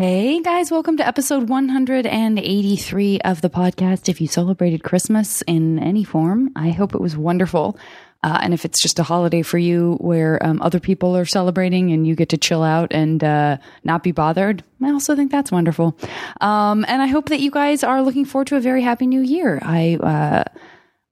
Hey guys, welcome to episode 183 of the podcast. If you celebrated Christmas in any form, I hope it was wonderful. Uh, and if it's just a holiday for you where um, other people are celebrating and you get to chill out and uh, not be bothered, I also think that's wonderful. Um, and I hope that you guys are looking forward to a very happy new year. I, uh,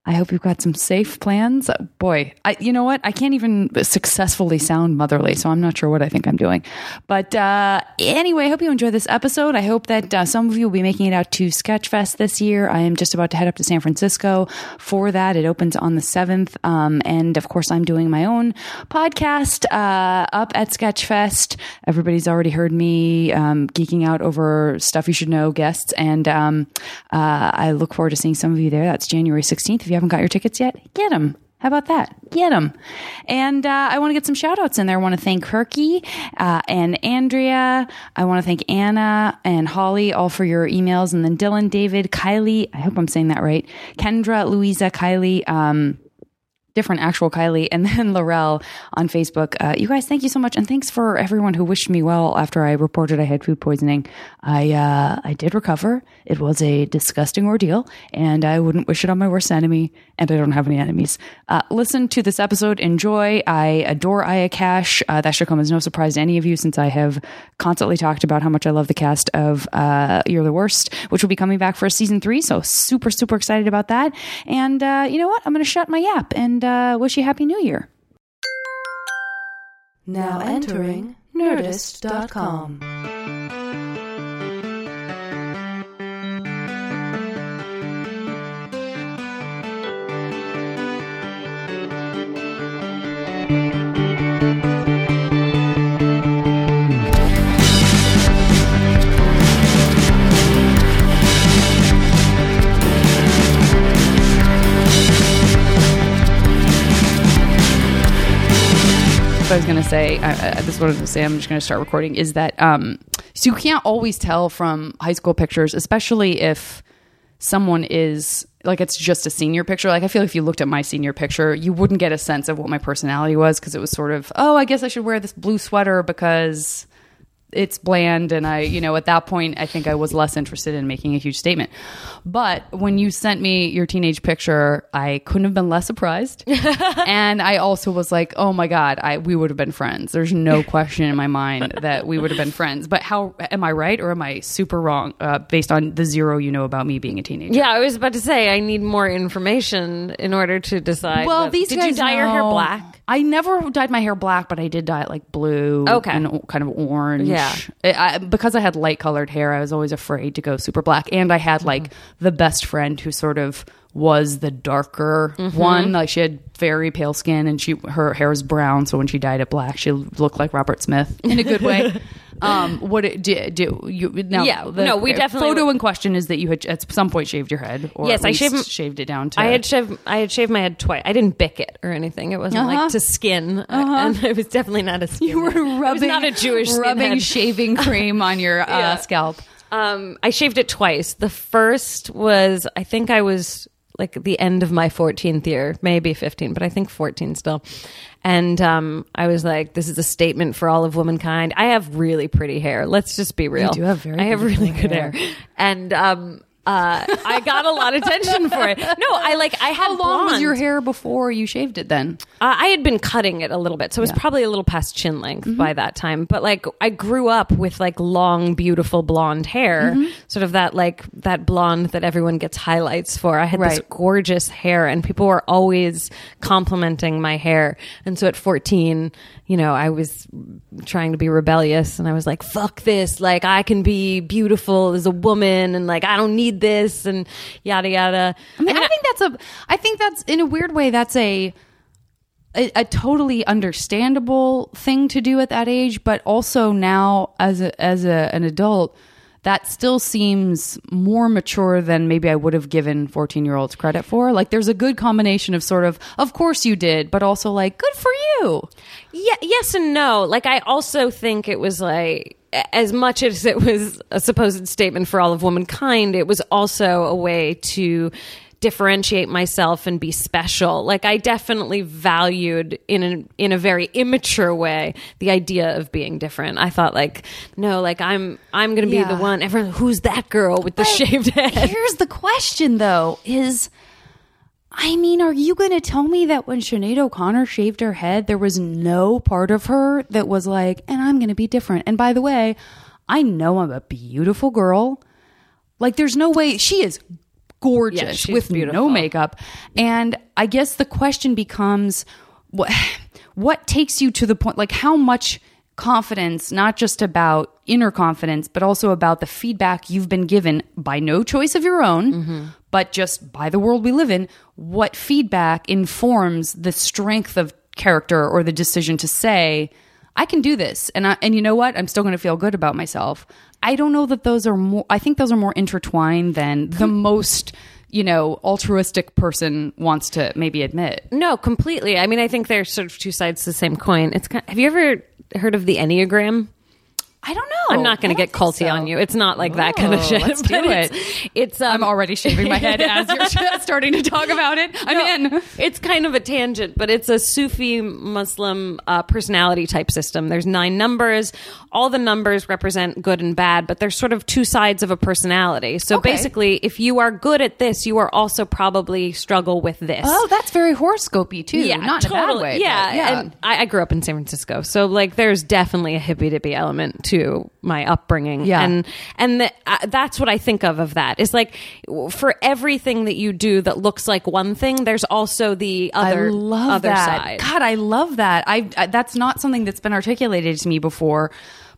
I hope you've got some safe plans. Boy, I, you know what? I can't even successfully sound motherly, so I'm not sure what I think I'm doing. But uh, anyway, I hope you enjoy this episode. I hope that uh, some of you will be making it out to Sketchfest this year. I am just about to head up to San Francisco for that. It opens on the 7th. Um, and of course, I'm doing my own podcast uh, up at Sketchfest. Everybody's already heard me um, geeking out over stuff you should know guests. And um, uh, I look forward to seeing some of you there. That's January 16th. If you haven't got your tickets yet, get them. How about that? Get them. And uh, I want to get some shout outs in there. I want to thank Herky uh, and Andrea. I want to thank Anna and Holly, all for your emails. And then Dylan, David, Kylie. I hope I'm saying that right. Kendra, Louisa, Kylie. Um, different actual Kylie and then Laurel on Facebook. Uh, you guys, thank you so much, and thanks for everyone who wished me well after I reported I had food poisoning. I uh, I did recover. It was a disgusting ordeal, and I wouldn't wish it on my worst enemy. And I don't have any enemies. Uh, listen to this episode. Enjoy. I adore Aya Cash. Uh, that should come as no surprise to any of you, since I have constantly talked about how much I love the cast of uh, You're the Worst, which will be coming back for a season three. So super super excited about that. And uh, you know what? I'm going to shut my yap and uh, wish you happy New Year. Now entering Nerdist.com. I was going to say. This is what I was going to say. I'm just going to start recording. Is that um, so you can't always tell from high school pictures, especially if someone is like it's just a senior picture. Like I feel like if you looked at my senior picture, you wouldn't get a sense of what my personality was because it was sort of oh, I guess I should wear this blue sweater because it's bland and i you know at that point i think i was less interested in making a huge statement but when you sent me your teenage picture i couldn't have been less surprised and i also was like oh my god i we would have been friends there's no question in my mind that we would have been friends but how am i right or am i super wrong uh, based on the zero you know about me being a teenager Yeah, I was about to say I need more information in order to decide. well what- these did guys you dye your hair black? I never dyed my hair black, but I did dye it like blue, Okay. and kind of orange. Yeah. I, I- because I had light colored hair, I was always afraid to go super black, and I had like mm-hmm. the best friend who sort of was the darker one. Like she had very pale skin, and she her hair was brown, so when she dyed it black, she looked like Robert Smith in a good way. um, what it, do, do you? No, Yeah, the no, we definitely- photo in question is that you had at some point shaved your head, or Yes, I shaved- shaved it down to. I had shaved. I had shaved my head twice. I didn't Bic it or anything. It wasn't Uh-huh. like to skin, and it was definitely not a skin. You were rubbing, not a Jewish rubbing shaving cream on your uh, Yeah. scalp. Um, I shaved it twice. The first was, I think I was like the end of my 14th year, maybe 15, but I think 14 still. And um, I was like, this is a statement for all of womankind. I have really pretty hair. Let's just be real. do have very I have really good hair. And um, uh, I got a lot of attention for it. No, I like, I had How long was your hair before you shaved it then? Uh, I had been cutting it a little bit, so it was probably a little past chin length Mm-hmm. by that time. But like, I grew up with like long, beautiful blonde hair, Mm-hmm. sort of that like that blonde that everyone gets highlights for. I had this gorgeous hair, and people were always complimenting my hair. And so at fourteen, you know, I was trying to be rebellious, and I was like, "Fuck this! Like, I can be beautiful as a woman, and like, I don't need this, and yada yada." I mean, I think that's a. I think that's in a weird way. That's a, a a totally understandable thing to do at that age, but also now as a as a, an adult, that still seems more mature than maybe I would have given fourteen year olds credit for. Like, there's a good combination of sort of, of course you did, but also like, good for you. Yeah, yes and no. Like I also think it was like as much as it was a supposed statement for all of womankind, it was also a way to differentiate myself and be special. Like I definitely valued in an, in a very immature way the idea of being different. I thought like no, like I'm I'm going to be Yeah. the one everyone who's that girl with the shaved head. Here's the question though is I mean, are you going to tell me that when Sinead O'Connor shaved her head, there was no part of her that was like, and I'm going to be different? And by the way, I know I'm a beautiful girl. Like, there's no way she is gorgeous Yeah, with beautiful. no makeup. And I guess the question becomes what, what takes you to the point, like, how much confidence, not just about inner confidence, but also about the feedback you've been given by no choice of your own, Mm-hmm. but just by the world we live in. What feedback informs the strength of character or the decision to say, I can do this. And I, and you know what? I'm still going to feel good about myself. I don't know that those are more, I think those are more intertwined than the most, you know, altruistic person wants to maybe admit. No, completely. I mean, I think they're sort of two sides to the same coin. It's kind have you ever heard of the Enneagram? I don't know. I'm not going to get culty so. on you. It's not like that kind of shit. let's do it's, It's um, I'm already shaving my head as you're starting to talk about it. I'm in. It's kind of a tangent, but it's a Sufi Muslim uh, personality type system. There's nine numbers. All the numbers represent good and bad, but there's sort of two sides of a personality. So Okay. basically, if you are good at this, you are also probably struggle with this. Oh, that's very horoscopy too. yeah, not in a bad totally. way. Yeah, yeah. And I, I grew up in San Francisco, so like, there's definitely a hippie dippy element to my upbringing. Yeah. and and the, uh, that's what I think of of that. Is like for everything that you do that looks like one thing, there's also the other I love other that. side. God, I love that. I, I that's not something that's been articulated to me before,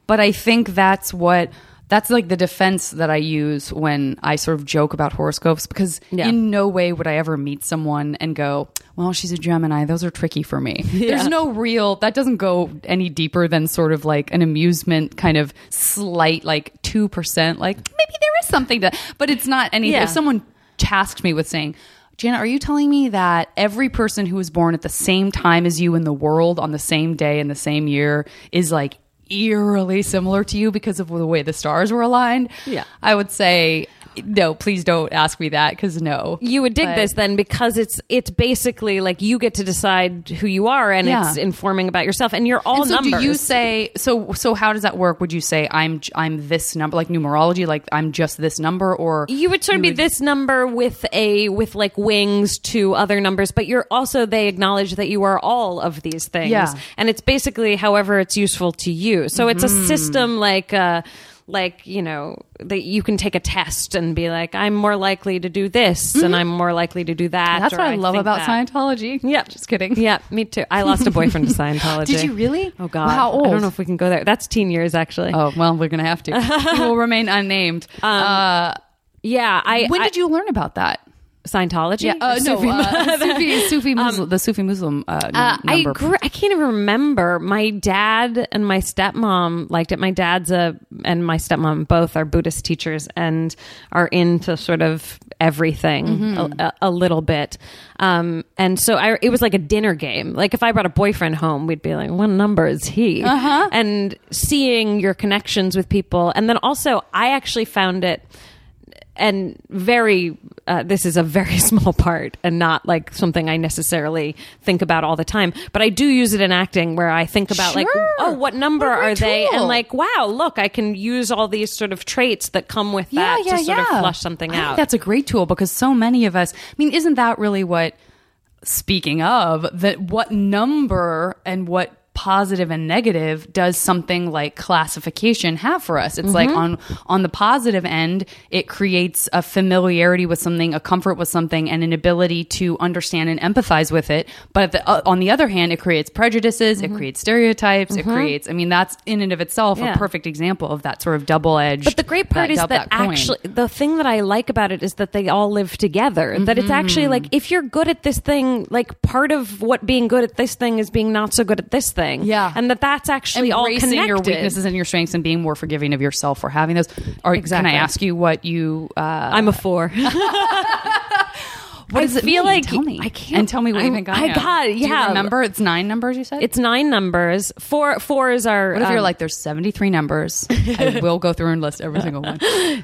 but I think that's what that's like the defense that I use when I sort of joke about horoscopes because Yeah. in no way would I ever meet someone and go, "Well, she's a Gemini. Those are tricky for me." There's no real that doesn't go any deeper than sort of like an amusement kind of slight like 2% like maybe there is something to but it's not anything. Yeah. If someone tasked me with saying, Jana, are you telling me that every person who was born at the same time as you in the world on the same day in the same year is like eerily similar to you because of the way the stars were aligned? Yeah. I would say, no, please don't ask me that because no. you would dig But- this then because it's it's basically like you get to decide who you are and Yeah. it's informing about yourself and you're all And so numbers. do you say so so how does that work would you say i'm i'm this number like numerology like i'm just this number or you would sort of be this number with a with like wings to other numbers but you're also they acknowledge that you are all of these things Yeah. and it's basically however it's useful to you so it's a Mm-hmm. system like uh like you know that you can take a test and be like i'm more likely to do this and i'm more likely to do that Mm-hmm. that's what i love about that. Scientology. Yeah, just kidding. Yeah, me too. I lost a boyfriend to Scientology. Did you really? Oh God! How old? I don't know if we can go there. That's teen years, actually. Oh well, we're gonna have to. we will remain unnamed. uh, yeah. I when I- did you learn about that? Scientology? Yeah, uh, no, Sufi- uh, Sufi, Sufi Muslim, the Sufi Muslim uh, Uh, I I can't even remember. My dad and my stepmom liked it. My dad's a and my stepmom both are Buddhist teachers and are into sort of everything Mm-hmm. a, a, a little bit. Um, and so I, it was like a dinner game. Like if I brought a boyfriend home, we'd be like, "What number is he?" Uh-huh. And seeing your connections with people, and then also I actually found it and very uh, this is a very small part and not like something i necessarily think about all the time but i do use it in acting where i think about like oh what number What are they tool. and like wow look i can use all these sort of traits that come with that to sort of flush something I think out that's a great tool because so many of us. I mean, isn't that really what? Speaking of that, what number and what positive and negative does something like classification have for us? It's Mm-hmm. like on on the positive end, it creates a familiarity with something, a comfort with something, and an ability to understand and empathize with it. But the, uh, on the other hand, it creates prejudices, it creates stereotypes, it creates. I mean, that's in and of itself Mm-hmm. Yeah. a perfect example of that sort of double edged. But the great part is that, actually, the thing that I like about it is that they all live together. That it's actually Mm-hmm. like if you're good at this thing, like part of what being good at this thing is being not so good at this thing. Yeah. and that that's actually all embracing connected. your weaknesses and your strengths and being more forgiving of yourself for having those. Or exactly. can I ask you what you? Uh, I'm a four. What I does it feel mean? like tell me. I can't. And tell me what you I'm- think I, I am. got you Yeah. remember? It's nine numbers. You said It's nine numbers. Four four is our. What if you're um, like, there's 73 numbers? I will go through and list every single one.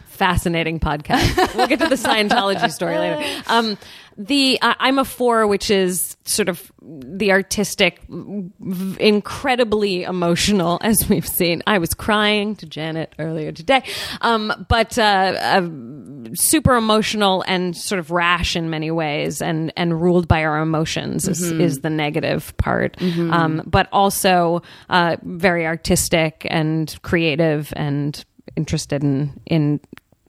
fascinating podcast. we'll get to the Scientology story later. Um, the I I'm a four, which is sort of the artistic, v- incredibly emotional, as we've seen. I was crying to Janet earlier today, um, but uh, uh, super emotional and sort of rash in many ways, and and ruled by our emotions is, is the negative part. Um, but also uh, very artistic and creative and interested in in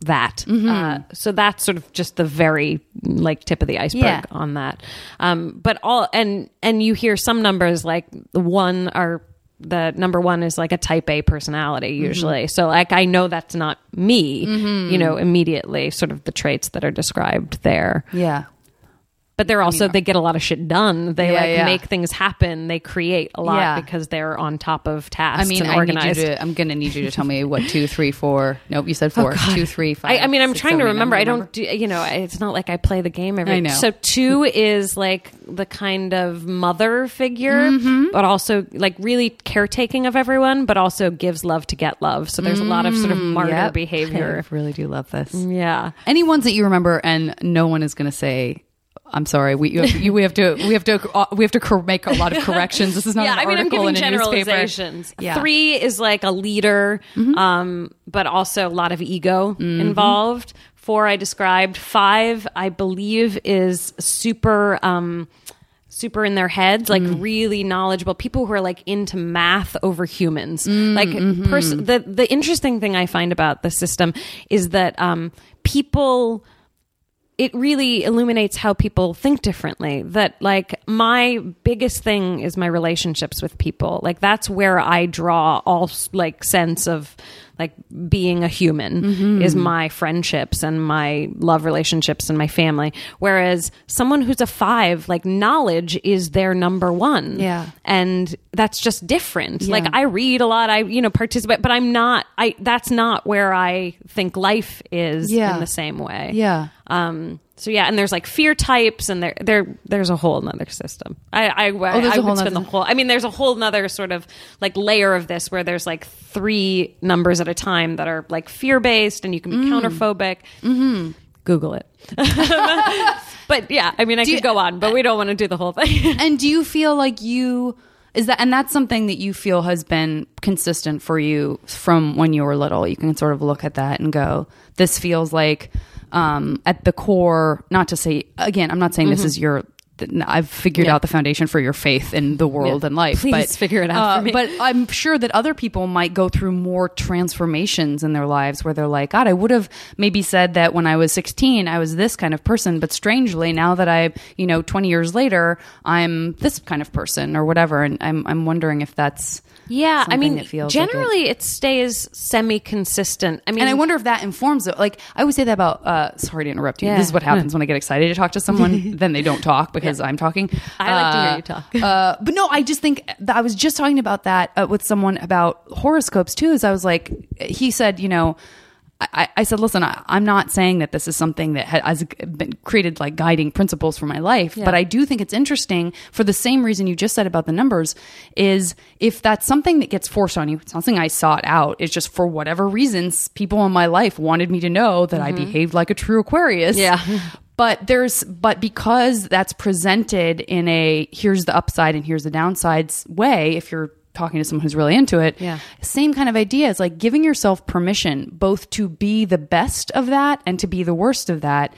that. Uh, so that's sort of just the very like tip of the iceberg Yeah. on that. Um, but all and and you hear some numbers like the one are the number one is like a type A personality usually. So like I know that's not me, you know, immediately sort of the traits that are described there. Yeah. But they're also they get a lot of shit done. They Yeah, like yeah. make things happen. They create a lot Yeah. because they're on top of tasks. I mean, I need you to, I'm going to need you to tell me what two, three, four. Nope, you said four. Two, three, five. I, I mean, I'm six, trying to remember. I don't do, you know, it's not like I play the game every I know. So two is like the kind of mother figure, Mm-hmm. but also like really caretaking of everyone, but also gives love to get love. So there's a lot of sort of martyr Mm, Yep. behavior. I really do love this. Yeah. Any ones that you remember, and no one is going to say. I'm sorry. We you we have to we have to uh, we have to cor- make a lot of corrections. This is not yeah, an I mean, I'm article giving in a newspaper. generalizations. Yeah. Mm-hmm. Three is like a leader, um, but also a lot of ego involved. Four, I described. Five, I believe, is super. Um, super in their heads like Mm. really knowledgeable people who are like into math over humans Mm, like mm-hmm. pers- the the interesting thing i find about the system is that um people it really illuminates how people think differently that like my biggest thing is my relationships with people. Like that's where i draw all like sense of like being a human mm-hmm. is my friendships and my love relationships and my family. Whereas someone who's a 5 like knowledge is their number 1 Yeah. and that's just different. Like i read a lot i you know participate but i'm not i that's not where i think life is Yeah. in the same way. Yeah. Um, so yeah, and there's like fear types, and there there there's a whole nother system. I I, I, a I whole would spend the whole. I mean, there's a whole nother sort of like layer of this where there's like three numbers at a time that are like fear based, and you can be Mm. counterphobic. Mm-hmm. Google it. but yeah, I mean, I could you- go on, but we don't want to do the whole thing. And do you feel like you is that and that's something that you feel has been consistent for you from when you were little. You can sort of look at that and go, this feels like um, at the core. Not to say again, I'm not saying Mm-hmm. this is your. I've figured out the foundation for your faith in the world Yeah. and life. Please but, figure it out for uh, me. But I'm sure that other people might go through more transformations in their lives where they're like, God, I would have maybe said that when I was 16, I was this kind of person, but strangely, now that I, you know, 20 years later, I'm this kind of person or whatever. And I'm, I'm wondering if that's, yeah, I mean, feels like it. generally it stays semi consistent. I mean, and I wonder if that informs it. Like I always say that about. Uh, sorry to interrupt you. Yeah. This is what happens when I get excited to talk to someone. then they don't talk because I'm talking. I like to hear Uh, you talk. uh, but no, I just think that I was just talking about that uh, with someone about horoscopes too. Is I was like, he said, you know. I, I said, listen, I, I'm not saying that this is something that has been created like guiding principles for my life, but I do think it's interesting for the same reason you just said about the numbers is if that's something that gets forced on you, it's not something I sought out. It's just for whatever reasons, people in my life wanted me to know that I mm-hmm. behaved like a true Aquarius. Yeah. But there's, but because that's presented in a here's the upside and here's the downsides way, if you're talking to someone who's really into it, Yeah. same kind of idea. It's like giving yourself permission both to be the best of that and to be the worst of that.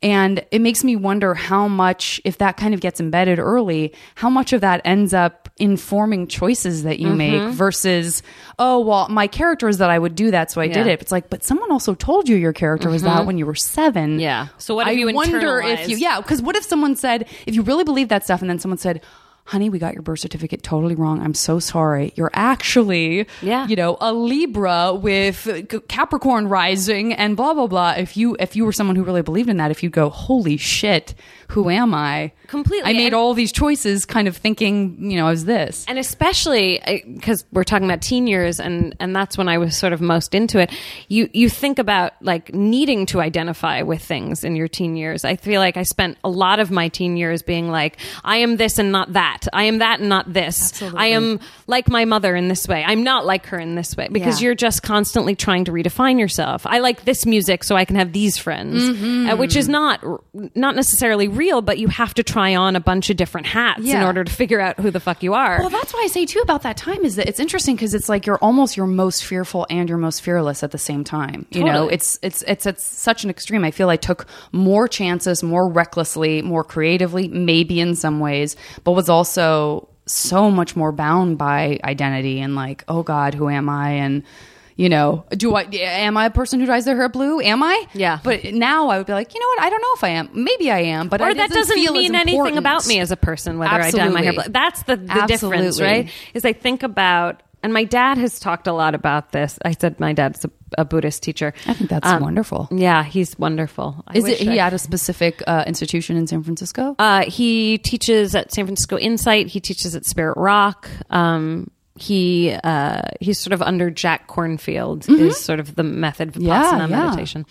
And it makes me wonder how much, if that kind of gets embedded early, how much of that ends up informing choices that you make mm-hmm. versus, oh, well, my character is that I would do that, so I did Yeah. it. It's like, but someone also told you your character was that mm-hmm. when you were seven. Yeah. So what if I you wonder if you, yeah, because what if someone said, if you really believe that stuff, and then someone said, honey, we got your birth certificate totally wrong. I'm so sorry. You're actually, Yeah. you know, a Libra with Capricorn rising and blah, blah, blah. If you, if you were someone who really believed in that, if you go, holy shit, who am I? Completely. I made And- all these choices kind of thinking, you know, I was this. and especially because we're talking about teen years and and that's when i was sort of most into it you you think about like needing to identify with things in your teen years i feel like i spent a lot of my teen years being like i am this and not that i am that and not this Absolutely. i am like my mother in this way i'm not like her in this way because Yeah. you're just constantly trying to redefine yourself i like this music so i can have these friends Mm-hmm. uh, which is not not necessarily real but you have to try on a bunch of different hats in order to figure out who the fuck you are Well, that's why I say too about that time is that it's interesting because it's like you're almost your most fearful and your most fearless at the same time. You know, it's it's it's at such an extreme. I feel I took more chances, more recklessly, more creatively, maybe in some ways, but was also so much more bound by identity and like, oh God, who am I? And you know, do I am I a person who dyes their hair blue? Am I? Yeah. But now I would be like, you know what? I don't know if I am. Maybe I am, but or that doesn't as mean anything about me as a person whether I dye my hair blue. That's the, the difference, right? Is I think about and my dad has talked a lot about this. I said my dad's a, a Buddhist teacher. I think that's Um, wonderful. Yeah, he's wonderful. I Is it he I- at a specific uh, institution in San Francisco? Uh, he teaches at San Francisco Insight. He teaches at Spirit Rock. Um, he uh, he's sort of under Jack Kornfield is sort of the method of Mm-hmm. Yeah, yeah. meditation.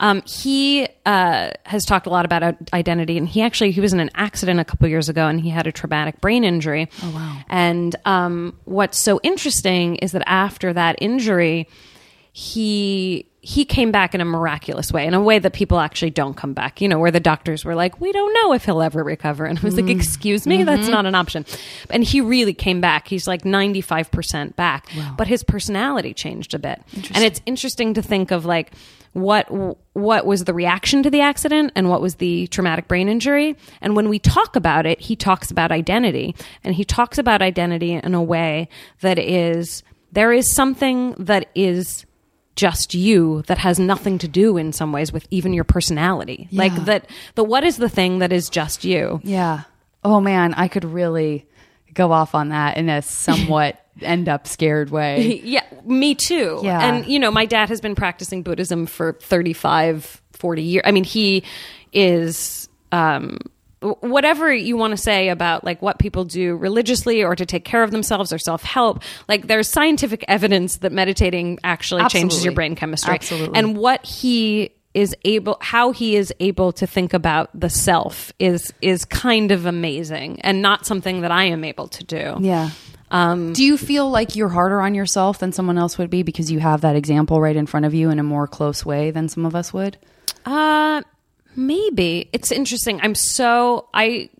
Um, he uh, has talked a lot about identity, and he actually he was in an accident a couple years ago, and he had a traumatic brain injury. Oh wow! And um, what's so interesting is that after that injury, he he came back in a miraculous way, in a way that people actually don't come back. You know, where the doctors were like, "We don't know if he'll ever recover," and I was like, mm-hmm. "Excuse me, that's mm-hmm. not an option." And he really came back. He's like ninety five percent back, but his personality changed a bit. And it's interesting to think of like what what was the reaction to the accident and what was the traumatic brain injury and when we talk about it he talks about identity and he talks about identity in a way that is there is something that is just you that has nothing to do in some ways with even your personality like that the what is the thing that is just you yeah. Oh man, I could really go off on that in a somewhat end up scared way. Yeah, me too. Yeah. And, you know, my dad has been practicing Buddhism for 35, 40 years. I mean, he is, um, whatever you want to say about like what people do religiously or to take care of themselves or self-help like there's scientific evidence that meditating actually changes your brain chemistry Absolutely. and what he is able how he is able to think about the self is is kind of amazing and not something that I am able to do Yeah. Um, Do you feel like you're harder on yourself than someone else would be because you have that example right in front of you in a more close way than some of us would? Uh maybe. It's interesting. I'm so I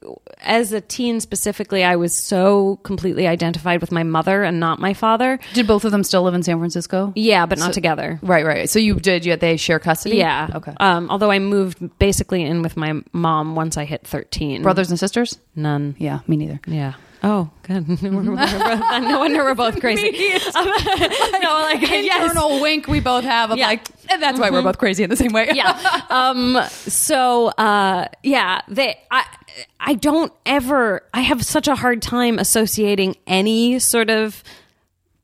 as a teen specifically, I was so completely identified with my mother and not my father. Did both of them still live in San Francisco? Yeah, but not together. Right, right. So you did. Yet they share custody. Yeah. Okay. Um, although I moved basically in with my mom once I hit 13. Brothers and sisters? None. Yeah, me neither. Yeah. Oh, good. No wonder we're both crazy. no, like yes. Internal wink we both have of Yeah. like, and that's why we're both crazy in the same way. yeah. Um, so, uh, yeah, they, I, I don't ever, I have such a hard time associating any sort of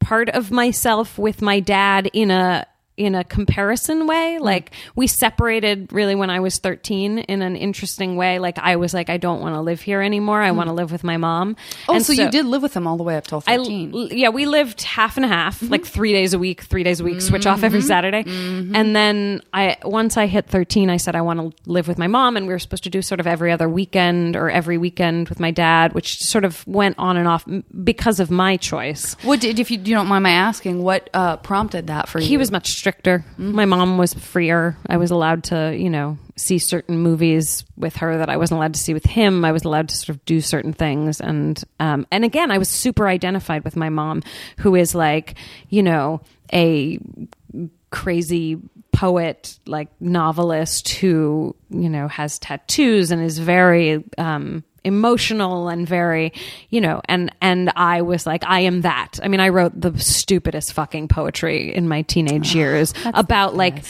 part of myself with my dad in a, in a comparison way. Like we separated really when I was 13 in an interesting way. Like I was like, I don't want to live here anymore. I want to live with my mom. Oh, And so, you did live with them all the way up till 13. l- yeah, we lived half and a half, Mm-hmm. like three days a week, three days a week, switch off every Saturday. And then I, once I hit 13, I said I want to live with my mom. And we were supposed to do sort of every other weekend or every weekend with my dad, which sort of went on and off because of my choice. what did, if you, you don't mind my asking, what uh, prompted that for you? He was much stricter. My mom was freer. I was allowed to, you know, see certain movies with her that I wasn't allowed to see with him. I was allowed to sort of do certain things, and um, and again, I was super identified with my mom, who is like, you know, a crazy poet, like novelist who, you know, has tattoos and is very um, emotional and very, you know, and and I was like, I am that. I mean, I wrote the stupidest fucking poetry in my teenage years about like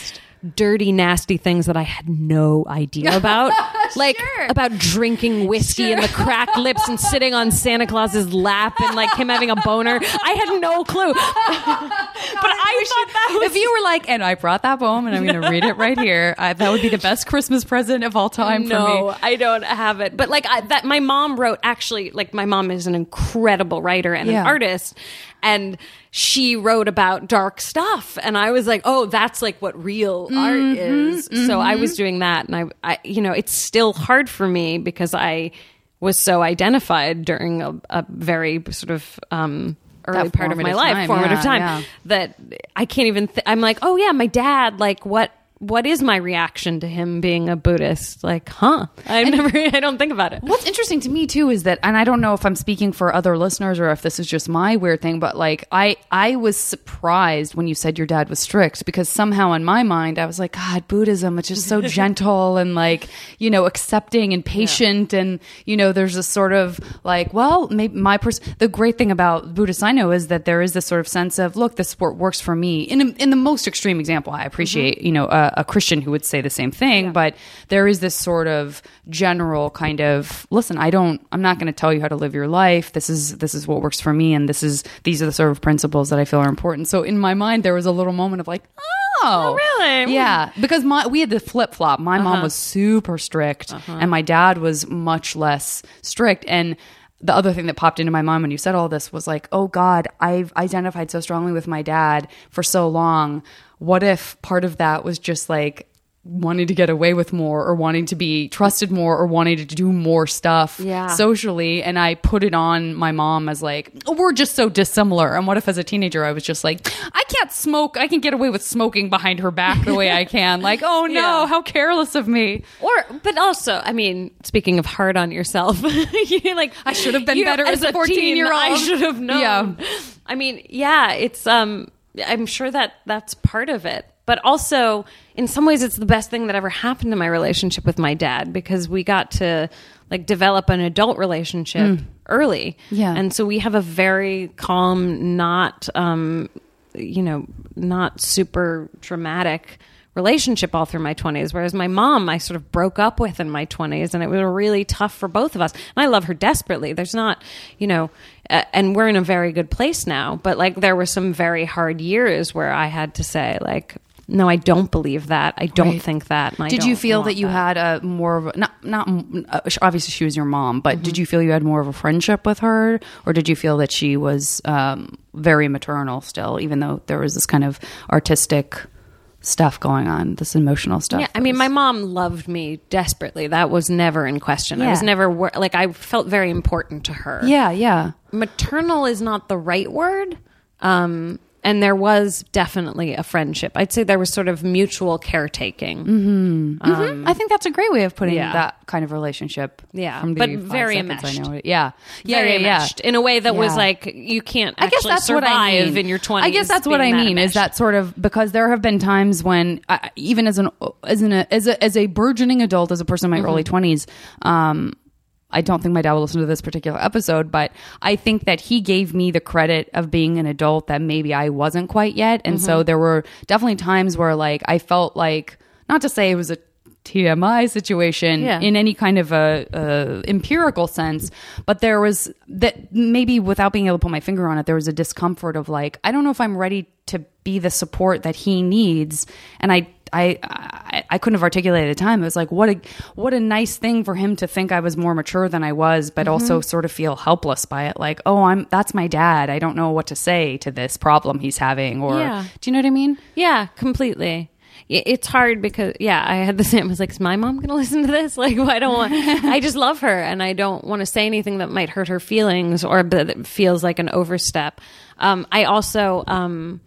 dirty, nasty things that I had no idea about. like sure. about drinking whiskey and the cracked lips and sitting on Santa Claus's lap and like him having a boner. I had no clue, but I thought that was if you were like, and I brought that poem and I'm going to read it right here, I, that would be the best Christmas present of all time no, for me. I don't have it. But like I, that, my mom wrote actually. Like my mom is an incredible writer and Yeah. an artist, and she wrote about dark stuff. And I was like, oh, that's like what real art Mm-hmm, is. So I was doing that, and I, I, you know, it's still hard for me because I was so identified during a, a very sort of. um early part of my life time, formative yeah, time yeah. that i can't even th- i'm like oh yeah my dad like what what is my reaction to him being a buddhist like huh i never i don't think about it What's interesting to me too is that, and I don't know if I'm speaking for other listeners or if this is just my weird thing, but like I, I was surprised when you said your dad was strict because somehow in my mind I was like, God, Buddhism, it's just so gentle and like you know accepting and patient, and you know there's a sort of like, well, maybe my person. the great thing about Buddhists I know is that there is this sort of sense of, look, this sport works for me. In in the most extreme example, I appreciate mm-hmm. you know uh, a, a Christian who would say the same thing, but there is this sort of general kind of listen i don't i'm not going to tell you how to live your life. This is this is what works for me and this is these are the sort of principles that i feel are important. So in my mind there was a little moment of like oh, oh really? yeah. Because my we had the flip-flop. My mom uh-huh. was super strict uh-huh. and my dad was much less strict. And the other thing that popped into my mind when you said all this was like, oh God, I've identified so strongly with my dad for so long. What if part of that was just like wanting to get away with more or wanting to be trusted more or wanting to do more stuff Yeah. socially? And I put it on my mom as like, oh, we're just so dissimilar. And what if as a teenager I was just like, I can't smoke. I can get away with smoking behind her back the way I can. Like, oh no, Yeah. how careless of me. or but also i mean speaking of hard on yourself like I should have been better as a 14-year-old. i should have known Yeah. i mean yeah it's um i'm sure that that's part of it. But also in some ways it's the best thing that ever happened to my relationship with my dad because we got to like develop an adult relationship early. Yeah. and so we have a very calm not um you know not super dramatic relationship all through my 20s whereas my mom I sort of broke up with in my 20s and it was really tough for both of us. And I love her desperately. There's not you know uh, and we're in a very good place now but like there were some very hard years where I had to say like no I don't believe that. I don't Right. think that Did you feel that you had a more of a, not not uh, obviously she was your mom, but did you feel you had more of a friendship with her, or did you feel that she was um, very maternal still, even though there was this kind of artistic stuff going on, this emotional stuff? Yeah, I mean, my mom loved me desperately. That was never in question. I was never wor- like I felt very important to her. yeah, yeah. maternal is not the right word. Um, and there was definitely a friendship. I'd say there was sort of mutual caretaking. Mm-hmm. Mm-hmm. Um, I think that's a great way of putting yeah. that kind of relationship. Yeah, but very enmeshed. know it. Yeah, yeah, Very yeah, yeah. enmeshed in a way that was like you can't I guess that's survive what I mean. in your twenties. I guess that's what I mean is that sort of because there have been times when I, even as an as an as a as a burgeoning adult, as a person in my mm-hmm. early twenties, um, I don't think my dad will listen to this particular episode, but I think that he gave me the credit of being an adult that maybe I wasn't quite yet, and so mm-hmm. there were definitely times where like I felt like not to say it was a TMI situation Yeah. in any kind of a, a empirical sense, but there was that maybe without being able to put my finger on it, there was a discomfort of like I don't know if I'm ready to be the support that he needs, and I. I, I I couldn't have articulated at the time. It was like what a what a nice thing for him to think I was more mature than I was, but also sort of feel helpless by it. Like, oh, I'm that's my dad. I don't know what to say to this problem he's having. Or Yeah. do you know what I mean? Yeah, completely. It's hard because yeah, I had the same. I was like, is my mom going to listen to this? Like, I don't want. I just love her, and I don't want to say anything that might hurt her feelings or that feels like an overstep. Um, I also, um,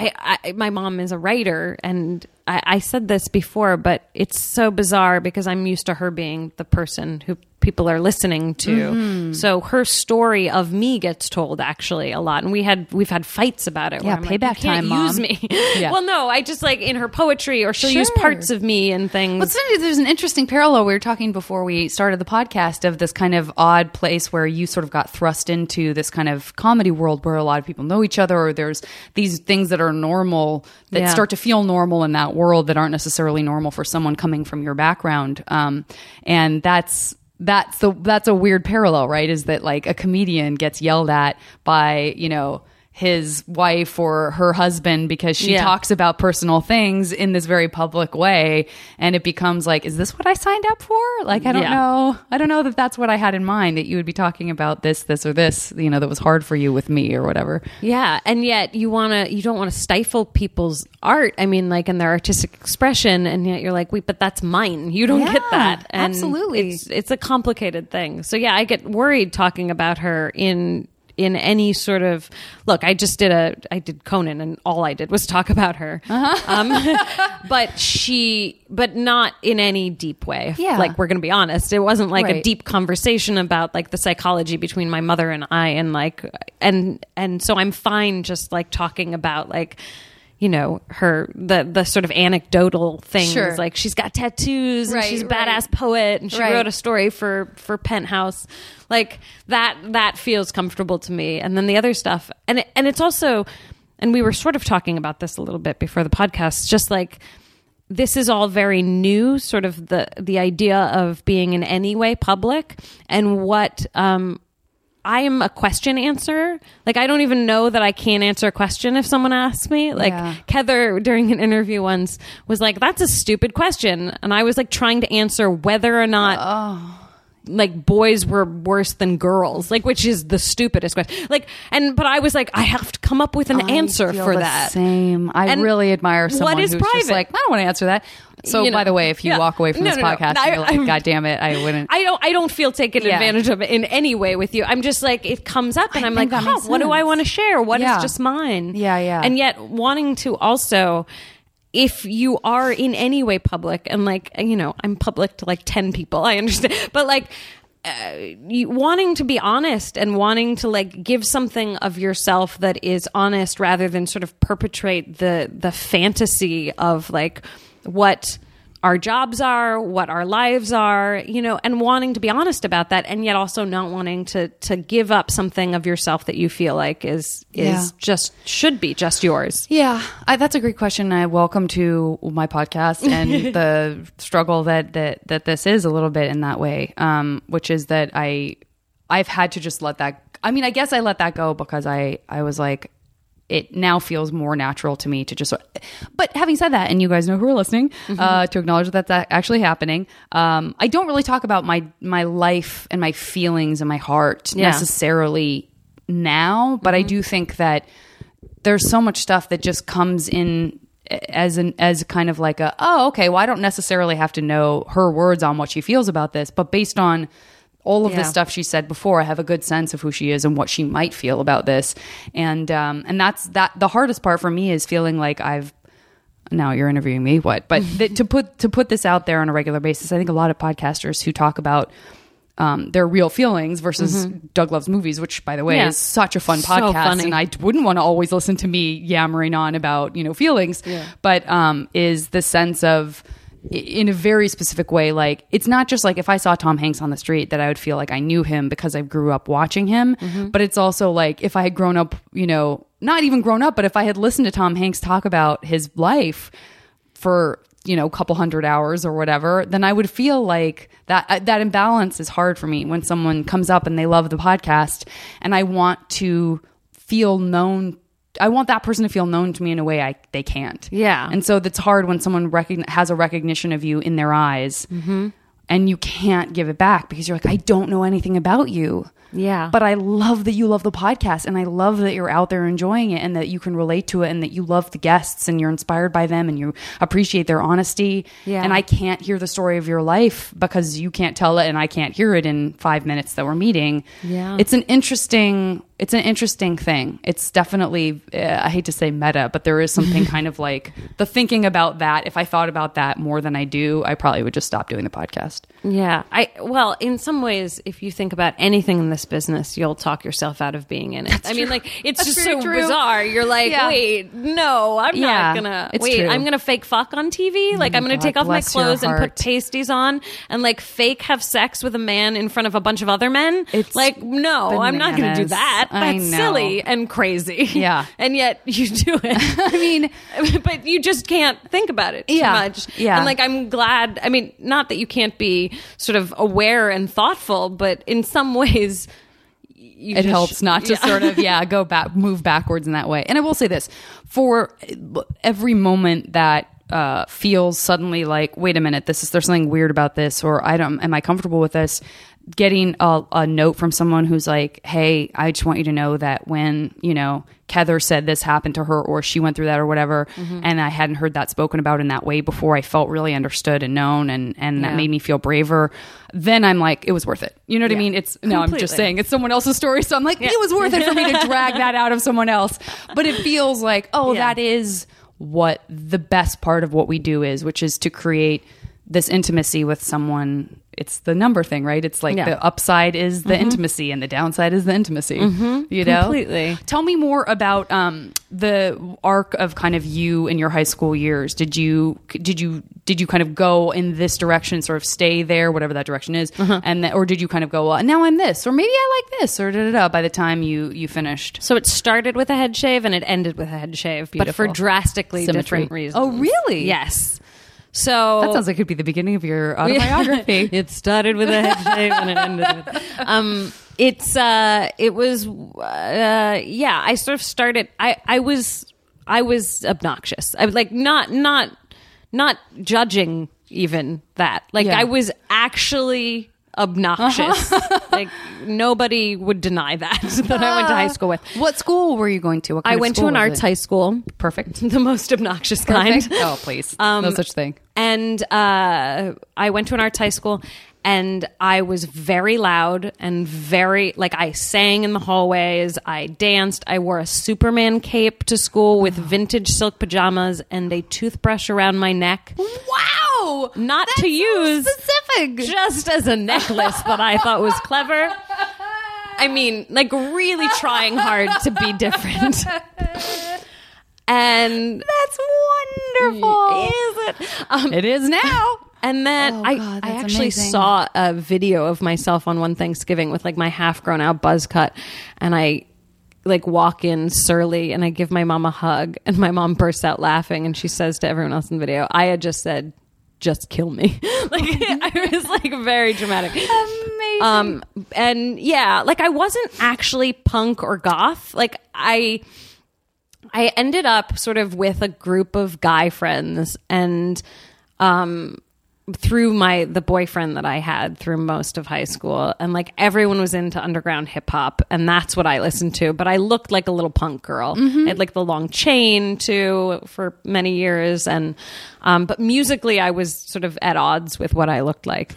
I, I, my mom is a writer, and I, I said this before, but it's so bizarre because I'm used to her being the person who people are listening to. Mm-hmm. So her story of me gets told actually a lot, and we had we've had fights about it. Yeah, like, payback you can't time, use Mom. me. Yeah. well, no, I just like in her poetry, or she'll use parts of me and things. Funny, there's an interesting parallel. We were talking before we started the podcast of this kind of odd place where you sort of got thrust into this kind of comedy world where a lot of people know each other, or there's these things that are normal that Yeah. start to feel normal in that world that aren't necessarily normal for someone coming from your background. Um, and that's that's the that's a weird parallel, right? Is that like a comedian gets yelled at by you know his wife or her husband because she Yeah. talks about personal things in this very public way and it becomes like is this what i signed up for like i don't Yeah. know i don't know that that's what i had in mind that you would be talking about this this or this you know that was hard for you with me or whatever Yeah, and yet you want to you don't want to stifle people's art. I mean, like in their artistic expression, and yet you're like, wait, but that's mine. You don't get that. And absolutely. it's it's a complicated thing. So yeah, I get worried talking about her in in any sort of look. I just did a I did Conan, and all I did was talk about her. Uh-huh. Um, but she, but not in any deep way. Yeah. like we're gonna be honest. It wasn't like a deep conversation about like the psychology between my mother and I and like and and so I'm fine just like talking about like you know her the the sort of anecdotal things Sure. like she's got tattoos and she's a right. badass poet and she Right. wrote a story for for Penthouse like that that feels comfortable to me and then the other stuff and it, and it's also and we were sort of talking about this a little bit before the podcast just like this is all very new sort of the the idea of being in any way public and what um I am a question answer. Like I don't even know that I can't answer a question if someone asks me. Like Yeah. Heather during an interview once was like, "That's a stupid question," and I was like trying to answer whether or not Oh. Like boys were worse than girls, like which is the stupidest question. Like, and but I was like, I have to come up with an I answer for the that. Same. I And really admire what someone is who's just private? like, I don't want to answer that. So, You know, by the way, if you yeah. walk away from No, this no, no. podcast, I- you're like, I'm- God damn it, I wouldn't. I don't. I don't feel taken Yeah. advantage of in any way with you. I'm just like it comes up, and I I'm like, what do I want to share? What is Yeah. just mine? Yeah, yeah. And yet wanting to also, if you are in any way public, and like you know, I'm public to like ten people. I understand, but like. Uh, wanting to be honest and wanting to like give something of yourself that is honest rather than sort of perpetrate the the fantasy of like what our jobs are, what our lives are, you know, and wanting to be honest about that, and yet also not wanting to to give up something of yourself that you feel like is is Yeah. just should be just yours. Yeah, I, that's a great question. I welcome to my podcast and the struggle that that that this is a little bit in that way, um, which is that I I've had to just let that. I mean, I guess I let that go because I I was like. It now feels more natural to me to just, but having said that, and you guys know who are listening, uh, to acknowledge that that's actually happening. Um, I don't really talk about my my life and my feelings and my heart Yeah. necessarily now, but I do think that there's so much stuff that just comes in as an as kind of like a oh okay well I don't necessarily have to know her words on what she feels about this but based on all of Yeah. the stuff she said before I have a good sense of who she is and what she might feel about this and um and that's that the hardest part for me is feeling like I've now you're interviewing me what but th- to put to put this out there on a regular basis I think a lot of podcasters who talk about um, their real feelings versus Doug Loves Movies, which, by the way, Mm-hmm. Yeah. is such a fun So podcast, funny. and I wouldn't want to always listen to me yammering on about you know feelings, but um, is the sense of in a very specific way. Like it's not just like if I saw Tom Hanks on the street that I would feel like I knew him because I grew up watching him, Mm-hmm. but it's also like if I had grown up, you know, not even grown up, but if I had listened to Tom Hanks talk about his life for you know a couple hundred hours or whatever then i would feel like that uh, that imbalance is hard for me when someone comes up and they love the podcast and i want to feel known i want that person to feel known to me in a way i they can't Yeah. and so that's hard when someone recogn- has a recognition of you in their eyes mm-hmm. and you can't give it back because you're like i don't know anything about you Yeah. but I love that you love the podcast and I love that you're out there enjoying it and that you can relate to it and that you love the guests and you're inspired by them and you appreciate their honesty. Yeah. And I can't hear the story of your life because you can't tell it and I can't hear it in five minutes that we're meeting. Yeah. It's an interesting it's an interesting thing. It's definitely, uh, I hate to say meta, but there is something kind of like the thinking about that. If I thought about that more than I do, I probably would just stop doing the podcast. Yeah, I well, in some ways, if you think about anything in this business, you'll talk yourself out of being in it. I mean, like it's That's just so true. bizarre. You're like, Yeah. wait, no, I'm Yeah, not gonna. wait, true. I'm gonna fake fuck on TV. Like I'm gonna God take off my clothes and put pasties on and like fake have sex with a man in front of a bunch of other men. It's like no, I'm not gonna do that. That's silly and crazy. Yeah. and yet you do it. I mean, but you just can't think about it too Yeah. much. Yeah. And like I'm glad I mean, not that you can't be sort of aware and thoughtful, but in some ways you it just- helps not to yeah. sort of yeah go back move backwards in that way and i will say this for every moment that uh, feels suddenly like wait a minute this is there's something weird about this or i don't am i comfortable with this getting a, a note from someone who's like hey i just want you to know that when you know Heather said this happened to her or she went through that or whatever Mm-hmm. and I hadn't heard that spoken about in that way before I felt really understood and known and and that made me feel braver then I'm like it was worth it. You know what I mean? It's no I'm just saying it's someone else's story so I'm like it was worth it for me to drag that out of someone else. But it feels like oh Yeah. that is what the best part of what we do is which is to create this intimacy with someone it's the number thing right it's like Yeah. Mm-hmm. the upside is the intimacy and the downside is the intimacy you know Completely. Tell me more about um, the arc of kind of you in your high school years. Did you did you did you kind of go in this direction, sort of stay there, whatever that direction is, Uh-huh. and or did you kind of go, well, now I'm this, or maybe I like this, or da da da. By the time you you finished, So it started with a head shave and it ended with a head shave, but for drastically Symmetry. different reasons. Oh, really? Yes. So that sounds like it could be the beginning of your autobiography. it started with a head shave and it ended with. Um, it's uh, it was uh, yeah. I sort of started. I I was I was obnoxious. I was like not not not judging even that. Like Yeah. I was actually obnoxious. like nobody would deny that that I went to high school with. what school were you going to? I went to an arts it? high school, Perfect. the most obnoxious kind. Oh, please, Um, no such thing. And uh, I went to an arts high school, and I was very loud and very like I sang in the hallways. I danced. I wore a Superman cape to school with vintage silk pajamas and a toothbrush around my neck. Wow, Not to use specific. just as a necklace that I thought was clever. I mean, like really trying hard to be different. And That's wonderful. is it? Um, It is now. And then Oh, I, God, I actually amazing. saw a video of myself on one Thanksgiving with like my half grown out buzz cut. And I like walk in surly and I give my mom a hug. And my mom bursts out laughing and she says to everyone else in the video, I had just said, just kill me. like I was like very dramatic. Amazing. Um, and yeah, like I wasn't actually punk or goth. Like I, I ended up sort of with a group of guy friends and, um, through my the boyfriend that I had through most of high school and like everyone was into underground hip hop and that's what I listened to but I looked like a little punk girl I had like the long chain too for many years and um but musically I was sort of at odds with what I looked like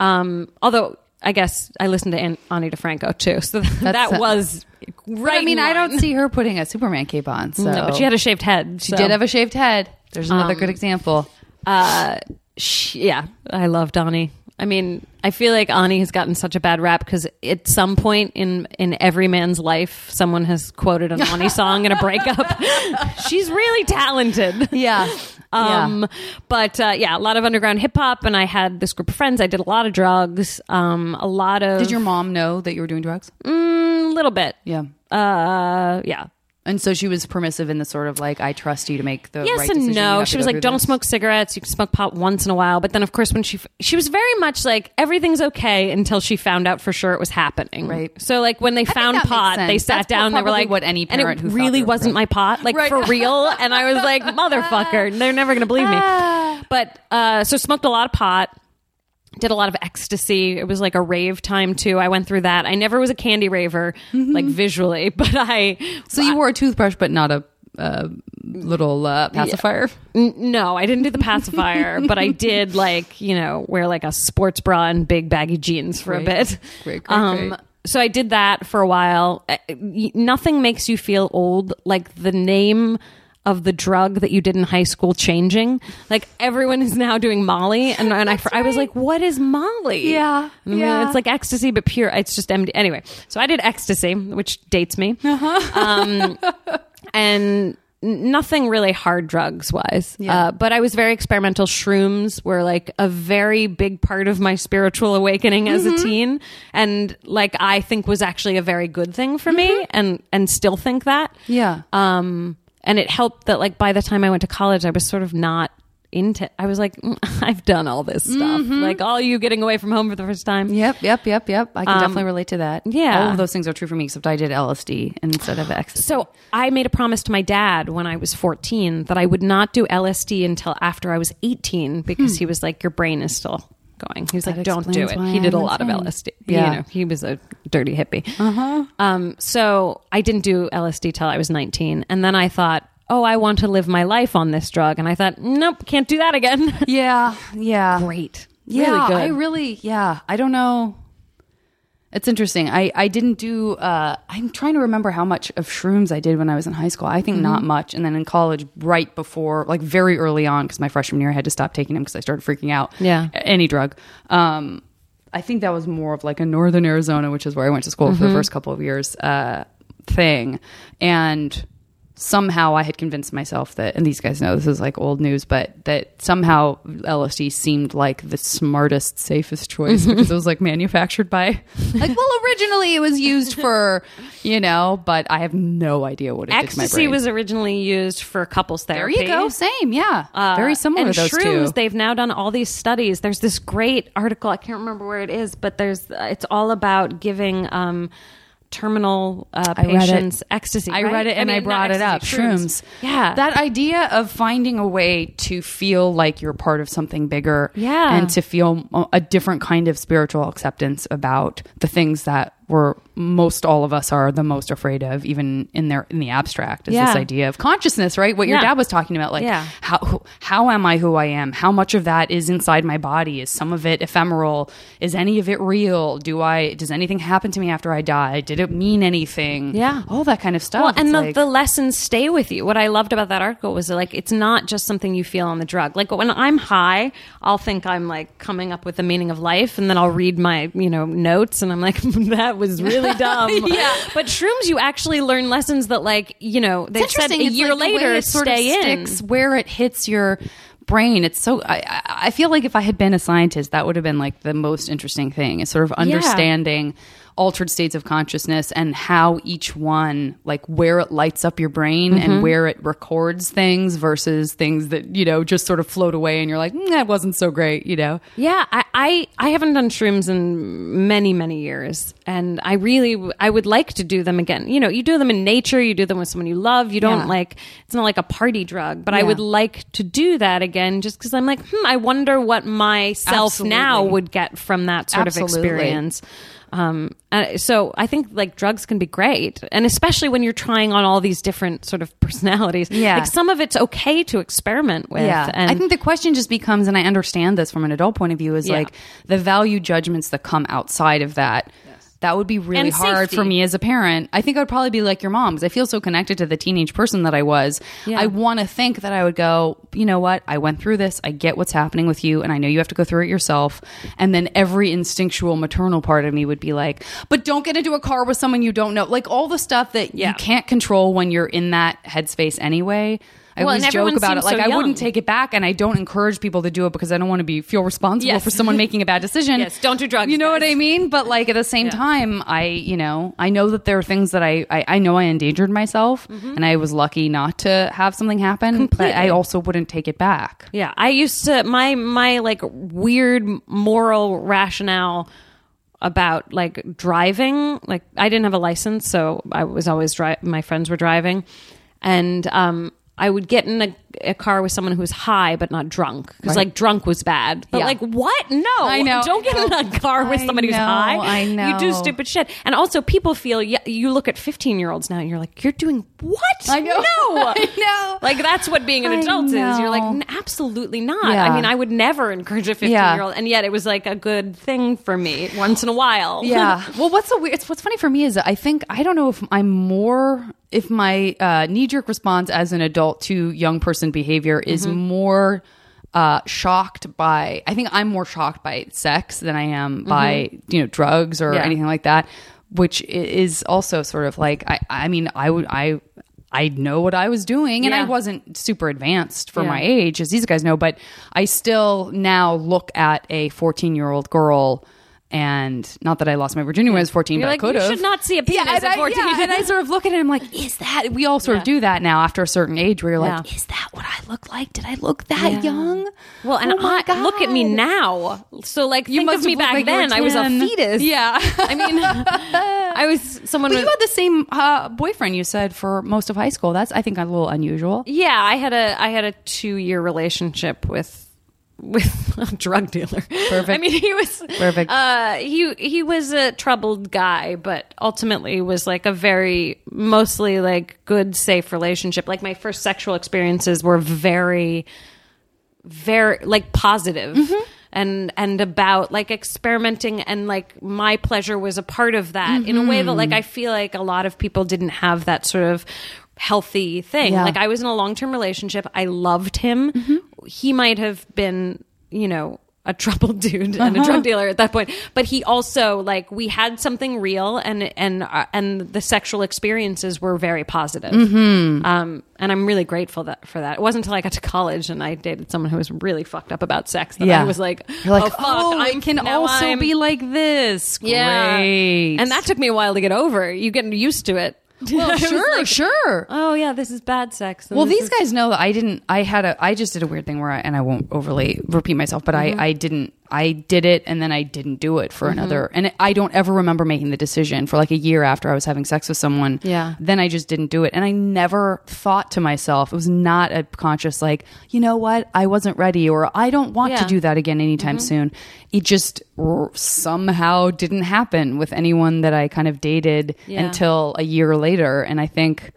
um although I guess I listened to An- Ani DiFranco too so that That's- was right I mean, I don't see her putting a Superman cape on. So. no, but she had a shaved head She did have a shaved head. There's another good example. uh, she, yeah, I love Donnie. I mean, I feel like Ani has gotten such a bad rap because at some point in in every man's life, someone has quoted an Ani song in a breakup. She's really talented. Yeah. Um, but uh, yeah, a lot of underground hip hop, and I had this group of friends. I did a lot of drugs. Um, a lot of Did your mom know that you were doing drugs? mm, a little bit. Yeah. Uh, yeah. And so she was permissive in the sort of like, I trust you to make the yes right and decision. No she was like don't this." smoke cigarettes you can smoke pot once in a while but then of course when she she was very much like everything's okay until she found out for sure it was happening Right. so like when they found pot they sat That's down they were like what any and parent it who really wasn't right. my pot like Right. for real and i was like motherfucker they're never gonna believe me Ah. but uh so smoked a lot of pot did a lot of ecstasy. It was like a rave time too. I went through that. I never was a candy raver, like visually, but I. Mm-hmm. So you wore a toothbrush, but not a uh, little uh, pacifier? N- No, I didn't do the pacifier, but I did like you know wear like a sports bra and big baggy jeans for a bit. Great, great, um, great. so I did that for a while. Uh, Nothing makes you feel old like the name of the drug that you did in high school changing. Like everyone is now doing Molly, and, and I, I was like, "What is Molly?" Yeah, yeah. it's like ecstasy, but pure. It's just MD. Anyway, so I did ecstasy, which dates me, Uh-huh. um, and nothing really hard drugs wise. Uh, but I was very experimental. Shrooms were like a very big part of my spiritual awakening as Mm-hmm. a teen, and like I think was actually a very good thing for me, and and still think that. Mm-hmm. Yeah. Um, and it helped that like by the time I went to college, I was sort of not into. I was like, "Mm, I've done all this stuff. Mm-hmm. Like all you getting away from home for the first time. Yep, yep, yep, yep. I can definitely relate to that. Um, yeah. all of those things are true for me, except I did LSD instead of ecstasy. So I made a promise to my dad when I was 14 that I would not do LSD until after I was 18 because he was like, your brain is still going. He was. That like, don't do it. He did a lot of. LSD. Yeah. You know, he was a dirty hippie. Uh-huh. Um, so I didn't do LSD till I was 19. And then I thought, oh, I want to live my life on this drug. And I thought, nope, can't do that again. yeah, yeah, Great. yeah. really good. I really, yeah. I don't know. It's interesting. I I didn't do. Uh, I'm trying to remember how much of shrooms I did when I was in high school. I think not much. And then in college, right before, like very early on, because my freshman year I had to stop taking them because I started freaking out. Yeah. any drug. Um, I think that was more of like a northern Arizona, which is where I went to school for the first couple of years. Uh, thing, and somehow I had convinced myself that, and these guys know this is like old news, but that somehow LSD seemed like the smartest, safest choice because it was like manufactured by, like, well, originally it was used for, you know, but I have no idea what it did Ecstasy brain. was originally used for couples therapy. there you go, same, yeah, Uh, very similar and to those shrooms, two. They've now done all these studies. There's this great article. I can't remember where it is, but there's it's all about giving um, terminal uh, I patients ecstasy. I right? read it and I, mean, not brought it up. Shrooms. Yeah, That idea of finding a way to feel like you're part of something bigger. Yeah. And to feel a different kind of spiritual acceptance about the things that we're most all of us are the most afraid of, even in their in the abstract, is Yeah. this idea of consciousness, right? What your Yeah. dad was talking about, like Yeah. how how am I who I am? How much of that is inside my body? Is some of it ephemeral? Is any of it real? Do I does anything happen to me after I die? Did it mean anything? Yeah. all that kind of stuff. Well, and the, like- the lessons stay with you. What I loved about that article was like it's not just something you feel on the drug. Like when I'm high, I'll think I'm like coming up with the meaning of life, and then I'll read my you know notes, and I'm like that was really dumb. Yeah. But shrooms, you actually learn lessons that like you know they said a year like later it sort of stay in. where it hits your brain. It's so. I, I- I feel like if I had been a scientist, that would have been like the most interesting thing. Is sort of understanding altered states of consciousness and how each one, like where it lights up your brain Mm-hmm. and where it records things versus things that you know just sort of float away and you're like mm, that wasn't so great. You know. Yeah, I, I I haven't done shrooms in many many years, and I really I would like to do them again. You know, you do them in nature, you do them with someone you love. You don't Yeah. like it's not like a party drug, but I would like to do that again, just because I'm like, hmm, I wonder what myself now would get from that sort of experience. Um, uh, so I think like drugs can be great, and especially when you're trying on all these different sort of personalities. Yeah. like some of it's okay to experiment with. Yeah. and I think the question just becomes, and I understand this from an adult point of view, is Yeah. like the value judgments that come outside of that. That would be really And hard safety. for me as a parent. I think I would probably be like your mom because I feel so connected to the teenage person that I was. Yeah. I want to think that I would go, you know what? I went through this. I get what's happening with you, and I know you have to go through it yourself. And then every instinctual maternal part of me would be like, but don't get into a car with someone you don't know. Like all the stuff that Yeah. you can't control when you're in that headspace anyway. I Well, always joke about it. Like so I wouldn't take it back, and I don't encourage people to do it because I don't want to be feel responsible Yes. for someone making a bad decision. Yes, don't do drugs, You know what. I mean? But like at the same time, I you know I know that there are things that I I, I know I endangered myself, and I was lucky not to have something happen. But I also wouldn't take it back. Yeah, I used to my my like weird moral rationale about like driving. Like I didn't have a license, so I was always dri My friends were driving, and um, I would get in a, a car with someone who's high but not drunk because Right. like drunk was bad. But Yeah. like what? No, I know, Don't get in a car with somebody who's high. I know You do stupid shit. And also, people feel yeah, you look at fifteen year olds now and you're like, you're doing what? I know. No, I know. Like that's what being an adult is. You're like, "N- absolutely not. Yeah. I mean, I would never encourage a 15 year old, and yet it was like a good thing for me once in a while. yeah. Well, what's so weird? It's what's funny for me is that I think I don't know if I'm more if my uh, knee jerk response as an adult to young person behavior is Mm-hmm. more uh, shocked by. I think I'm more shocked by sex than I am by you know drugs or Mm-hmm. Yeah. anything like that, which is also sort of like I. I mean, I would I. I know what I was doing, and I wasn't super advanced for Yeah. my age, as these guys know. But I still now look at a 14 year old girl, and not that I lost my virginity when I was 14, You're but like, I could you have. should not see a penis and at I- 14. yeah, and I sort of look at it, and I'm like, is that? We all sort of do that now after a certain age, where you're like, is that what I look like? Did I look that Yeah. young? Well, and Oh I look at me now. So, like, You think must of me back like then. I was a fetus. Yeah. I mean, I was someone. But with, you had the same uh, boyfriend you said for most of high school. That's I think a little unusual. yeah, I had a I had a two year relationship with with a drug dealer. Perfect. I mean, he was Perfect. Uh, he he was a troubled guy, but ultimately was like a very mostly like good, safe relationship. Like my first sexual experiences were very, very like positive. Mm-hmm. And and about like experimenting and like my pleasure was a part of that in a way that like mm-hmm. I feel like a lot of people didn't have that sort of healthy thing. Yeah. Like I was in a long term relationship. I loved him. Mm-hmm. He might have been, you know, a troubled dude and a drug dealer at that point, but he also like we had something real and and uh, and the sexual experiences were very positive. Um, and I'm really grateful that for that. It wasn't until I got to college and I dated someone who was really fucked up about sex that Yeah. I was like, You're like, oh, fuck, oh, I'm, can also I'm- be like this. yeah, and that took me a while to get over. You get used to it. Well, sure, like, sure. Oh yeah, this is bad sex. Well, these is- guys know that I didn't. I had a. I just did a weird thing where, I, and I won't overly repeat myself, but Mm-hmm. I, I didn't. I did it, and then I didn't do it for another. And I don't ever remember making the decision for like a year after I was having sex with someone. Yeah. Then I just didn't do it, and I never thought to myself. It was not a conscious like, you know what, I wasn't ready, or I don't want to Yeah. Mm-hmm. do that again anytime soon. It just r- somehow didn't happen with anyone that I kind of dated Yeah. until a year later, and I think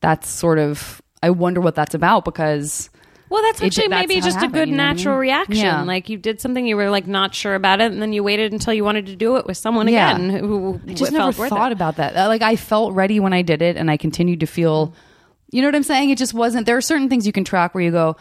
that's sort of I wonder what that's about because Well, that's It- actually that's maybe it just a good you know what I natural mean? reaction. Yeah. Like you did something you were like not sure about it, and then you waited until you wanted to do it with someone Yeah. again who I just never thought it. about that. Uh, Like I felt ready when I did it, and I continued to feel. You know what I'm saying? It just wasn't. There are certain things you can track where you go.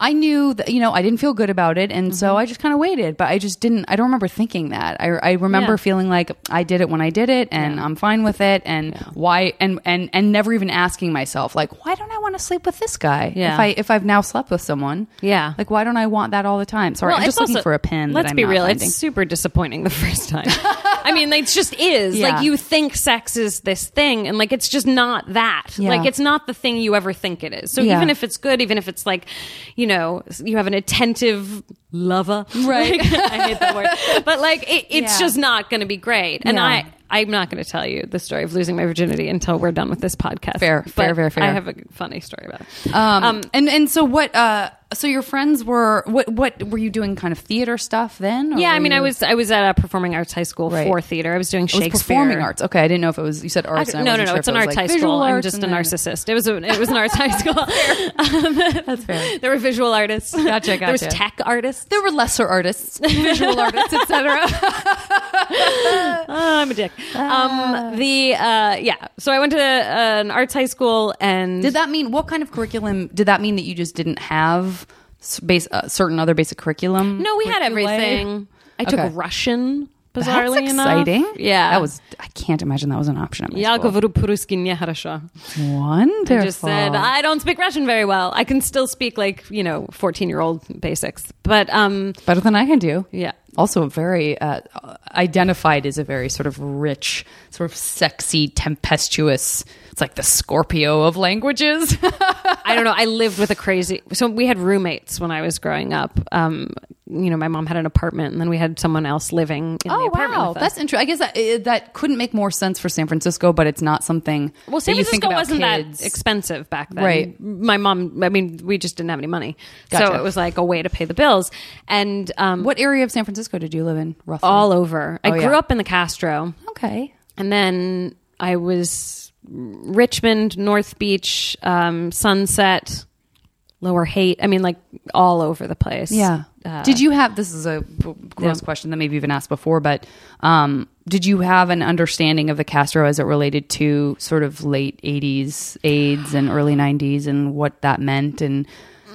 I knew that you know I didn't feel good about it, and Mm-hmm. so I just kind of waited. But I just didn't. I don't remember thinking that. I, I remember Yeah. feeling like I did it when I did it, and I'm fine with it. And why? And and and never even asking myself like, why don't I want to sleep with this guy? Yeah. If I if I've now slept with someone, Yeah. Like why don't I want that all the time? Sorry, I'm it's just looking also- for a pin. Let's that I'm be real; finding. it's super disappointing the first time. I mean, like, it just is. Yeah. Like you think sex is this thing, and like it's just not that. Yeah. Like it's not the thing you ever think it is. So Yeah. even if it's good, even if it's like, you know, you have an attentive lover, Right. I hate that word, but like it, it's Yeah. just not going to be great. And Yeah. I. I'm not going to tell you the story of losing my virginity until we're done with this podcast. Fair, fair, fair, fair. I have a funny story about it. Um, and and so what? Uh, so your friends were what? What were you doing? Kind of theater stuff then? or yeah, I mean, I was I was at a performing arts high school Right. for theater. I was doing It was Shakespeare. performing arts. Okay, I didn't know if it was. You said arts. no, no, no. sure It's an arts like, high school. I'm just a narcissist. It was a, it was an arts high school. That's fair. there were visual artists. Gotcha, There was tech artists. There were lesser artists, visual artists, etc. Oh, I'm a dick. Um, the uh, yeah. So I went to uh, an arts high school, and Did that mean what kind of curriculum? Did that mean that you just didn't have s- base uh, certain other basic curriculum? no, we had curriculae? everything. I took Okay. Russian. That's Bizarrely enough. exciting. Yeah, that was. I can't imagine that was an option at my Я school. говорю по-русски не хорошо. Wonderful. I just said I don't speak Russian very well. I can still speak like you know fourteen year old basics, but um better than I can do. yeah. also very uh, identified as a very sort of rich, sort of sexy, tempestuous. It's like the Scorpio of languages. I don't know. I lived with a crazy. So we had roommates when I was growing up. Um, you know, my mom had an apartment, and then we had someone else living in the Oh apartment. wow, with us. that's interesting. I guess that that couldn't make more sense for San Francisco, but it's not something. well, San that you think Francisco about wasn't kids. that expensive back then. Right. My mom, I mean, we just didn't have any money, so Gotcha. it was like a way to pay the bills. And um, What area of San Francisco did you live in? Roughly. all over. I Oh, grew yeah. up in the Castro. okay. And then I was Richmond, North Beach, um, Sunset, Lower Haight. I mean, like all over the place. Yeah. Uh, did you have this is a gross Yeah. question that maybe you've been asked before, but um, did you have an understanding of the Castro as it related to sort of late '80s AIDS and early '90s and what that meant? And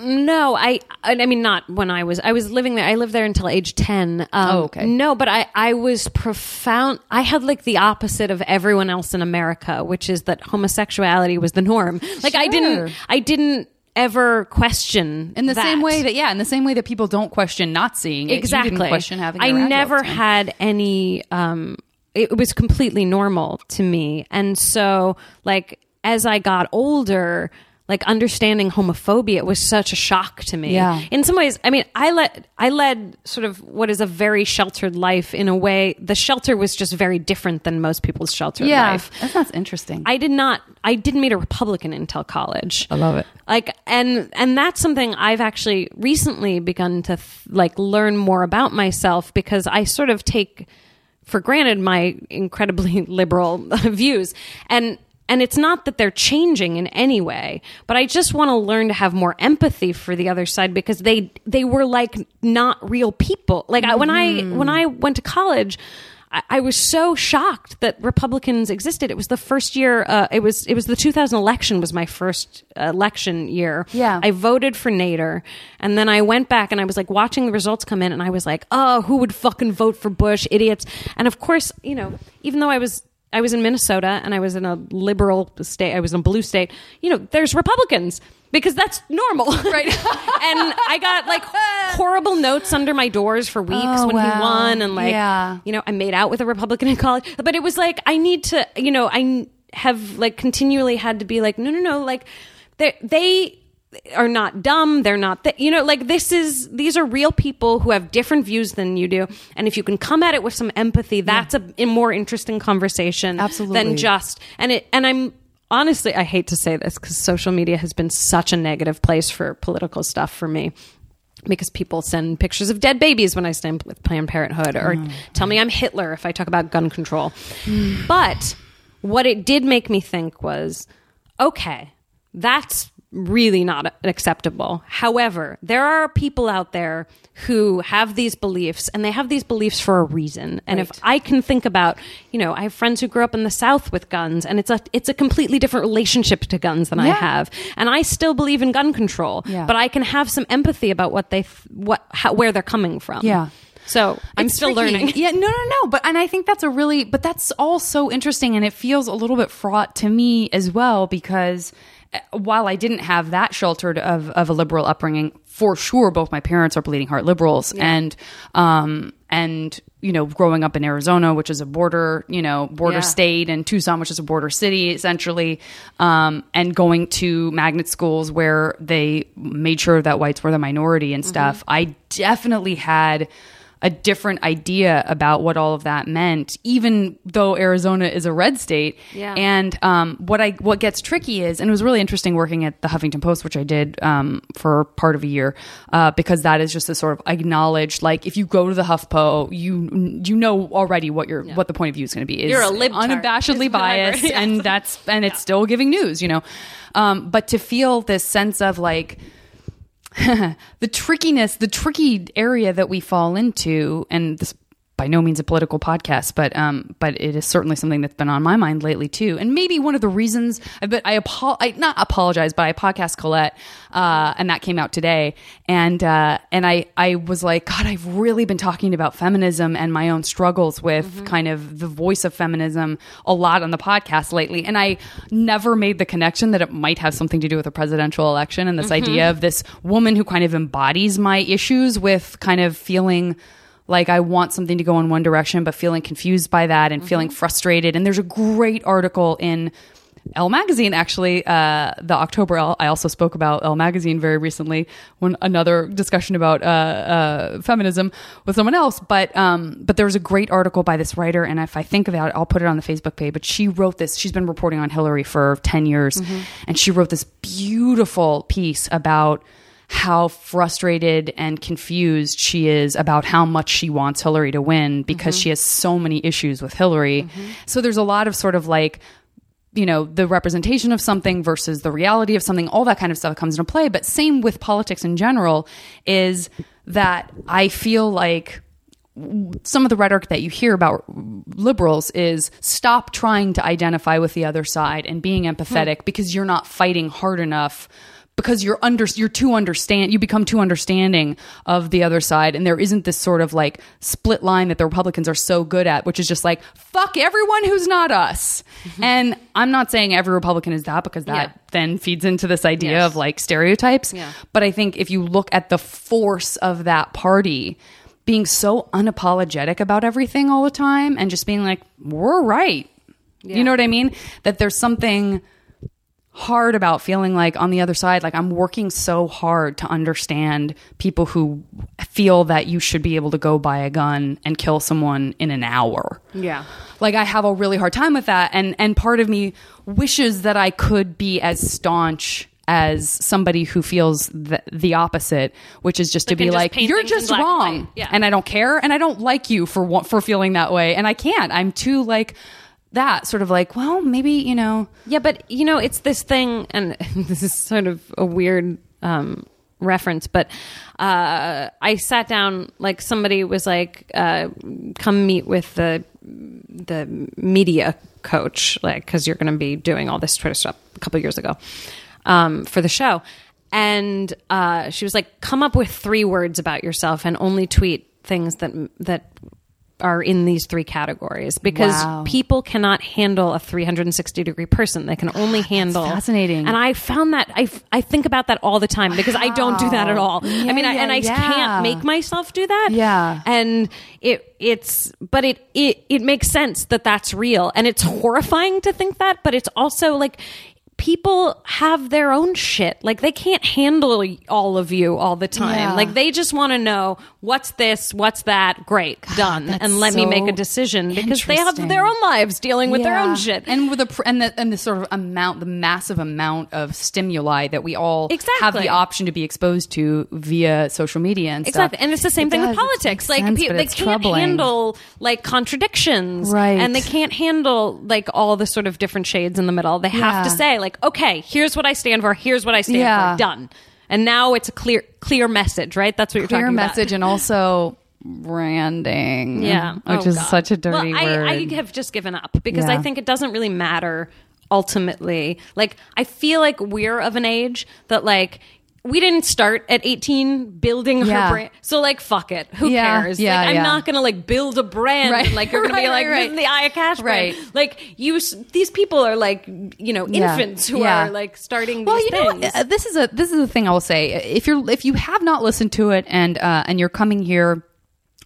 No, I. I mean, not when I was. I was living there. I lived there until age ten. Um, Oh, okay. No, but I. I was profound. I had like the opposite of everyone else in America, which is that homosexuality was the norm. Like I didn't. I didn't ever question in the that. same way that yeah, in the same way that people don't question not seeing it, exactly didn't question having. i it around you all never had any um it was completely normal to me and so like as i got older like understanding homophobia was such a shock to me Yeah. in some ways i mean i led i led sort of what is a very sheltered life in a way the shelter was just very different than most people's sheltered Yeah, life that sounds interesting. I did not. I didn't meet a Republican until college. I love it. Like, and and that's something I've actually recently begun to th- like learn more about myself because I sort of take for granted my incredibly liberal views and. And it's not that they're changing in any way, but I just want to learn to have more empathy for the other side because they they were like not real people. Like I, when I when I went to college, I, I was so shocked that Republicans existed. It was the first year. Uh, it was it was the 2000 election was my first election year. Yeah. I voted for Nader, and then I went back and I was like watching the results come in, and I was like, oh, who would fucking vote for Bush? Idiots! And of course, you know, even though I was. I was in Minnesota and I was in a liberal state. I was in a blue state. You know, there's Republicans because that's normal, right? and I got like horrible notes under my doors for weeks Oh, when he won, and like Yeah. you know, I made out with a Republican in college, but it was like I need to, you know, I have like continually had to be like, no, no, no, like they they are not dumb. They're not, th- you know, like this is these are real people who have different views than you do, and if you can come at it with some empathy, that's a, a more interesting conversation Absolutely. than just and it. And I'm honestly, I hate to say this because social media has been such a negative place for political stuff for me because people send pictures of dead babies when I stand with Planned Parenthood or mm. tell me I'm Hitler if I talk about gun control. Mm. but what it did make me think was okay, that's really not acceptable. However, there are people out there who have these beliefs and they have these beliefs for a reason. And if I can think about, you know, I have friends who grew up in the South with guns and it's a it's a completely different relationship to guns than I have. And I still believe in gun control, Yeah. but I can have some empathy about what they th- what how, where they're coming from. Yeah. So, I'm It's still tricky. learning. Yeah, no, no, no. But and I think that's a really, but that's all so interesting, and it feels a little bit fraught to me as well because while I didn't have that sheltered of of a liberal upbringing, for sure, both my parents are bleeding heart liberals, and um and you know, growing up in Arizona, which is a border, you know, border Yeah. state, and Tucson, which is a border city, essentially, um, and going to magnet schools where they made sure that whites were the minority and stuff. I definitely had a different idea about what all of that meant, even though Arizona is a red state. Yeah. And um, what I what gets tricky is, and it was really interesting working at the Huffington Post, which I did um, for part of a year, uh, because that is just a sort of acknowledged. Like if you go to the HuffPo, you you know already what your what the point of view is going to be. Is You're a libtard, unabashedly is what I biased. Yeah. and that's and it's still giving news. You know, um, but to feel this sense of like the trickiness, the tricky area that we fall into, and this by no means a political podcast, but um, but it is certainly something that's been on my mind lately too. And maybe one of the reasons, but I apo- I not apologize, but I podcast Colette, uh, and that came out today, and uh, and I I was like, God, I've really been talking about feminism and my own struggles with kind of the voice of feminism a lot on the podcast lately, and I never made the connection that it might have something to do with a presidential election and this idea of this woman who kind of embodies my issues with kind of feeling like I want something to go in one direction, but feeling confused by that and feeling frustrated. And there's a great article in Elle Magazine, actually, uh, the October Elle, I also spoke about Elle Magazine very recently when another discussion about uh, uh, feminism with someone else. But um, but there was a great article by this writer, and if I think about it, I'll put it on the Facebook page. But she wrote this. She's been reporting on Hillary for ten years, and she wrote this beautiful piece about how frustrated and confused she is about how much she wants Hillary to win because she mm-hmm. has so many issues with Hillary. Mm-hmm. So there's a lot of sort of like you know the representation of something versus the reality of something all that kind of stuff comes into play. But same with politics in general is that i feel like some of the rhetoric that you hear about liberals is stop trying to identify with the other side and being empathetic hmm. because you're not fighting hard enough because you're under you're too understand you become too understanding of the other side. And there isn't this sort of like split line that the republicans are so good at which is just like fuck everyone who's not us. Mm-hmm. And i'm not saying every republican is that because that Yeah. then feeds into this idea Yes. of like stereotypes. Yeah. but i think if you look at the force of that party being so unapologetic about everything all the time and just being like we're right. You know what i mean? That there's something hard about feeling like on the other side like i'm working so hard to understand people who feel that you should be able to go buy a gun and kill someone in an hour Yeah. like i have a really hard time with that and and part of me wishes that i could be as staunch as somebody who feels the, the opposite which is just to be just like you're just black and wrong. Yeah. and i don't care and i don't like you for for feeling that way and i can't i'm too like that sort of like well maybe you know Yeah, but you know, it's this thing, and this is sort of a weird um, reference, but uh, I sat down, like somebody was like, uh, "Come meet with the the media coach," like because you're going to be doing all this Twitter stuff a couple years ago um, for the show, and uh, she was like, "Come up with three words about yourself and only tweet things that that." Are in these three categories because Wow. people cannot handle a 360 degree person. They can only handle fascinating. And I found that I, I think about that all the time because I don't do that at all. I mean, I, and I yeah. can't make myself do that. Yeah. and it it's but it it it makes sense that that's real and it's horrifying to think that, but it's also like. People have their own shit. Like they can't handle all of you all the time. Yeah. Like they just want to know what's this, what's that. Great, done, and let me make a decision because they have their own lives dealing with their own shit. and with the and the and the sort of amount, the massive amount of stimuli that we all exactly. have the option to be exposed to via social media and stuff. Exactly, and it's the same It thing with does. It politics. Like sense, pe- they can't troubling. handle like contradictions, Right. And they can't handle like all the sort of different shades in the middle. They have to say like, okay, here's what I stand for. Here's what I stand Yeah. for. Done. And now it's a clear, clear message, right? That's what you're clear talking about. Clear message and also branding. yeah, which Oh, is God. such a dirty well, word. I, I have just given up because Yeah. I think it doesn't really matter ultimately. Like, I feel like we're of an age that like. We didn't start at 18 building her brand. So like fuck it. Who Yeah, cares? yeah, like I'm yeah. not going to like build a brand Right. and like you're going to be like right, this is the Aya Cash Right. brand. Like you these people are like, you know, Yeah. infants who Yeah. are like starting well, you know, things. what? Uh, this is a this is the thing I will say. If you're if you have not listened to it and uh, and you're coming here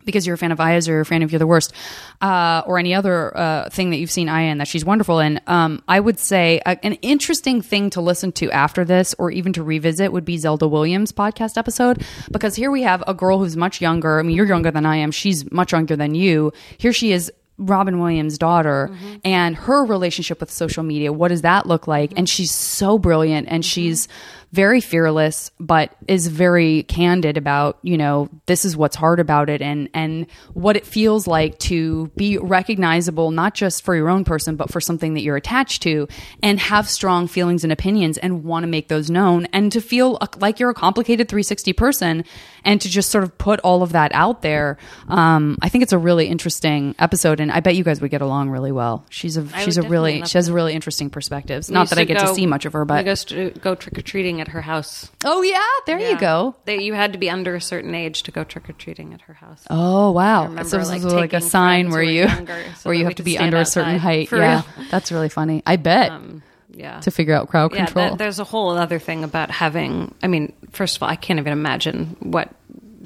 because you're a fan of Aya's or you're a fan of You're the Worst, uh, or any other uh, thing that you've seen Aya that she's wonderful in, um, I would say a, an interesting thing to listen to after this or even to revisit would be Zelda Williams' podcast episode because here we have a girl who's much younger. I mean, you're younger than I am. She's much younger than you. Here she is. Robin Williams' daughter mm-hmm. and her relationship with social media. What does that look like? And she's so brilliant and mm-hmm. she's very fearless, but is very candid about, you know, this is what's hard about it and, and what it feels like to be recognizable, not just for your own person, but for something that you're attached to and have strong feelings and opinions and want to make those known and to feel uh, like you're a complicated 360 person and to just sort of put all of that out there. Um, I think it's a really interesting episode and I bet you guys would get along really well. She's a, I she's a really, she has really interesting perspectives. We Not that I get to see much of her, we but. go, st- go trick or treating at her house. Oh yeah, there you go. They, you had to be under a certain age to go trick or treating at her house. Oh wow! remember, so this like, is like a sign where you younger so where you have to be under a certain height. Yeah, real. that's really funny. I bet Um, yeah. to figure out crowd yeah, control. that- there's a whole other thing about having. I mean, first of all, I can't even imagine what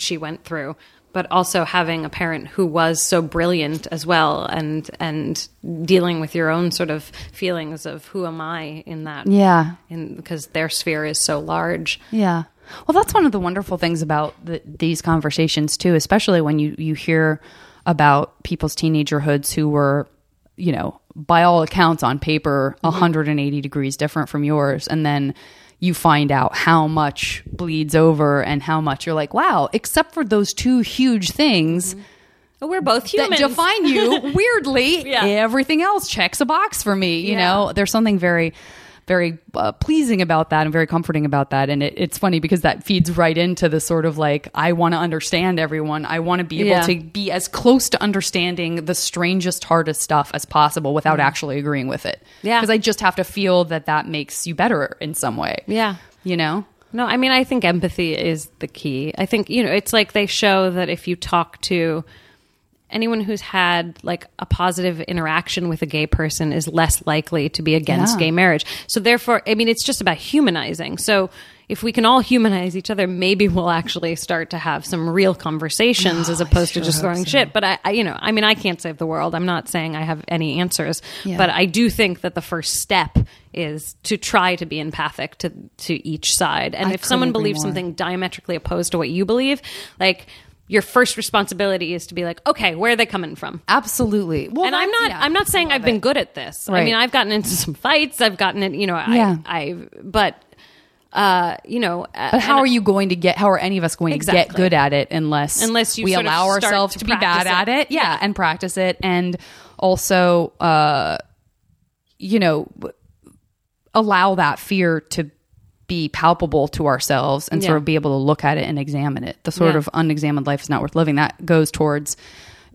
she went through. but also having a parent who was so brilliant as well, and and dealing with your own sort of feelings of who am I in that, Yeah. in because their sphere is so large. Yeah. Well, that's one of the wonderful things about the, these conversations too, especially when you you hear about people's teenagerhoods who were, you know, by all accounts on paper mm-hmm. 180 degrees different from yours and then you find out how much bleeds over and how much you're like, wow, except for those two huge things But we're both that define you weirdly Yeah. everything else checks a box for me you Yeah. know there's something very very uh, pleasing about that and very comforting about that and it, it's funny because that feeds right into the sort of like i want to understand everyone i want to be able Yeah. to be as close to understanding the strangest hardest stuff as possible without actually agreeing with it Yeah. because i just have to feel that that makes you better in some way Yeah. you know No, I mean, I think empathy is the key. I think, you know, it's like they show that if you talk to anyone who's had like a positive interaction with a gay person is less likely to be against Yeah. gay marriage. So therefore, I mean, it's just about humanizing. So if we can all humanize each other, maybe we'll actually start to have some real conversations as opposed to just throwing shit. But I, I, you know, I mean, I can't save the world. I'm not saying I have any answers, Yeah. but I do think that the first step is to try to be empathic to to each side. And I if someone believes more. something diametrically opposed to what you believe, like your first responsibility is to be like, okay, where are they coming from? absolutely well and I'm not. yeah, I'm not saying I I've been it. good at this. I mean, I've gotten into some fights. I've gotten it. You know, I, Yeah. I. But uh, you know, But how are you going to get? How are any of us going to get good at it unless Unless you we allow ourselves to to, be bad practice at it. it? Yeah, and practice it, and also, uh, you know, allow that fear to be palpable to ourselves and sort of be able to look at it and examine it. The sort Yeah. of unexamined life is not worth living. That goes towards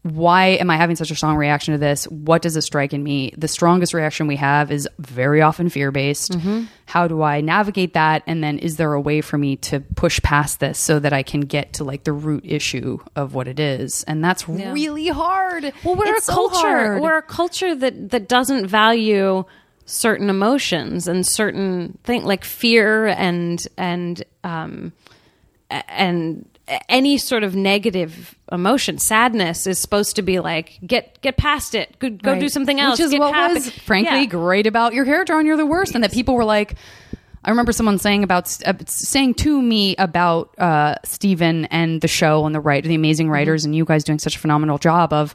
why am I having such a strong reaction to this? What does this strike in me? The strongest reaction we have is very often fear based. Mm-hmm. How do I navigate that? And then is there a way for me to push past this so that I can get to like the root issue of what it is? And that's really hard. Well, we're It's a culture. hard. We're a culture that that doesn't value certain emotions and certain thing like fear and and um and any sort of negative emotion sadness is supposed to be like get get past it go, go Right. do something else Which is get what happy. was, frankly, Yeah. great about your hair drawing. You're the worst, and that people were like. I remember someone saying about uh, saying to me about uh, Stephen and the show and the writer, the amazing writers, and you guys doing such a phenomenal job of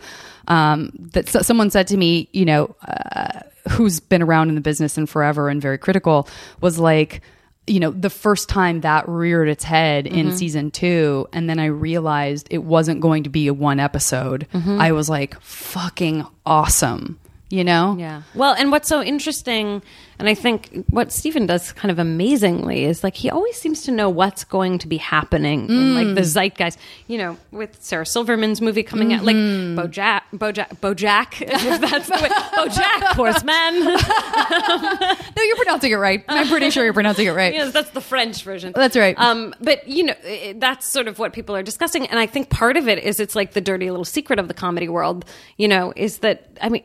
um, that. s- someone said to me, you know, uh, who's been around in the business and forever and very critical, was like, you know, the first time that reared its head in Mm-hmm. season two, and then I realized it wasn't going to be a one episode. Mm-hmm. I was like, fucking awesome, you know? Yeah. Well, and what's so interesting, and I think what Stephen does kind of amazingly is like he always seems to know what's going to be happening in like the Mm. zeitgeist. You know, with Sarah Silverman's movie coming out, like Mm-hmm. BoJack, BoJack, BoJack. If that's the way, BoJack Horseman. No, you're pronouncing it right. I'm pretty sure you're pronouncing it right. yes, that's the French version. That's right. Um, but you know, i- that's sort of what people are discussing, and I think part of it is it's like the dirty little secret of the comedy world. You know, is that I mean.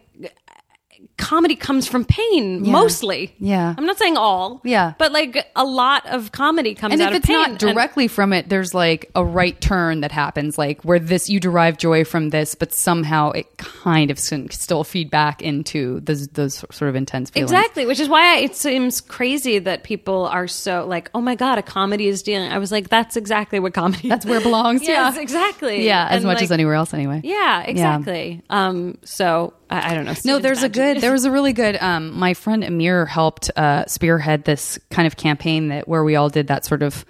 Comedy comes from pain mostly. Yeah. I'm not saying all. Yeah. But like a lot of comedy comes And out if it's pain. not and- directly from it, there's like a right turn that happens, like where this you derive joy from this, but somehow it kind of still feed back into those those sort of intense feelings. Exactly, which is why it seems crazy that people are so like, "Oh my god, a comedy is dealing." I was like, "That's exactly what comedy. That's where it belongs. yes, yeah, exactly. yeah, as And, much like, as anywhere else, anyway. Yeah, exactly. Um, so I, I don't know. No, there's a good. There was a really good. Um, my friend Amir helped uh, spearhead this kind of campaign that where we all did that sort of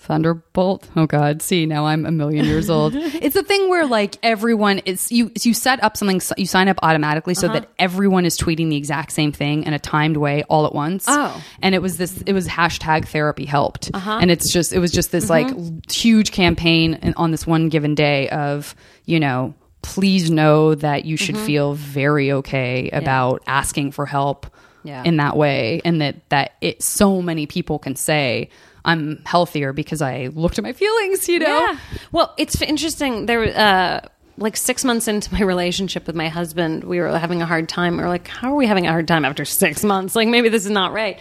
thunderbolt. Oh God, see now I'm a million years old. it's a thing where like everyone is you you set up something you sign up automatically so Uh-huh. that everyone is tweeting the exact same thing in a timed way all at once. Oh. and it was this. It was hashtag therapy helped, Uh-huh. and it's just it was just this Mm-hmm. like huge campaign on this one given day of you know. Please know that you Mm-hmm. should feel very okay about asking for help Yeah. in that way and that that it so many people can say i'm healthier because i looked at my feelings you know Yeah. Well, it's interesting. There, uh, like six months into my relationship with my husband, we were having a hard time. We were like, "How are we having a hard time after six months? Like, maybe this is not right."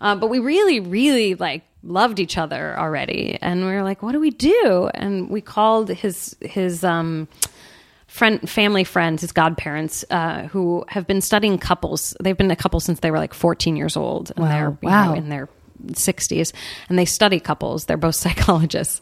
Uh, but we really, really like loved each other already and we were like what do we do and we called his his um friend family friends his godparents uh, who have been studying couples they've been a couple since they were like 14 years old and Wow. they're you Wow. know, in their 60s and they study couples they're both psychologists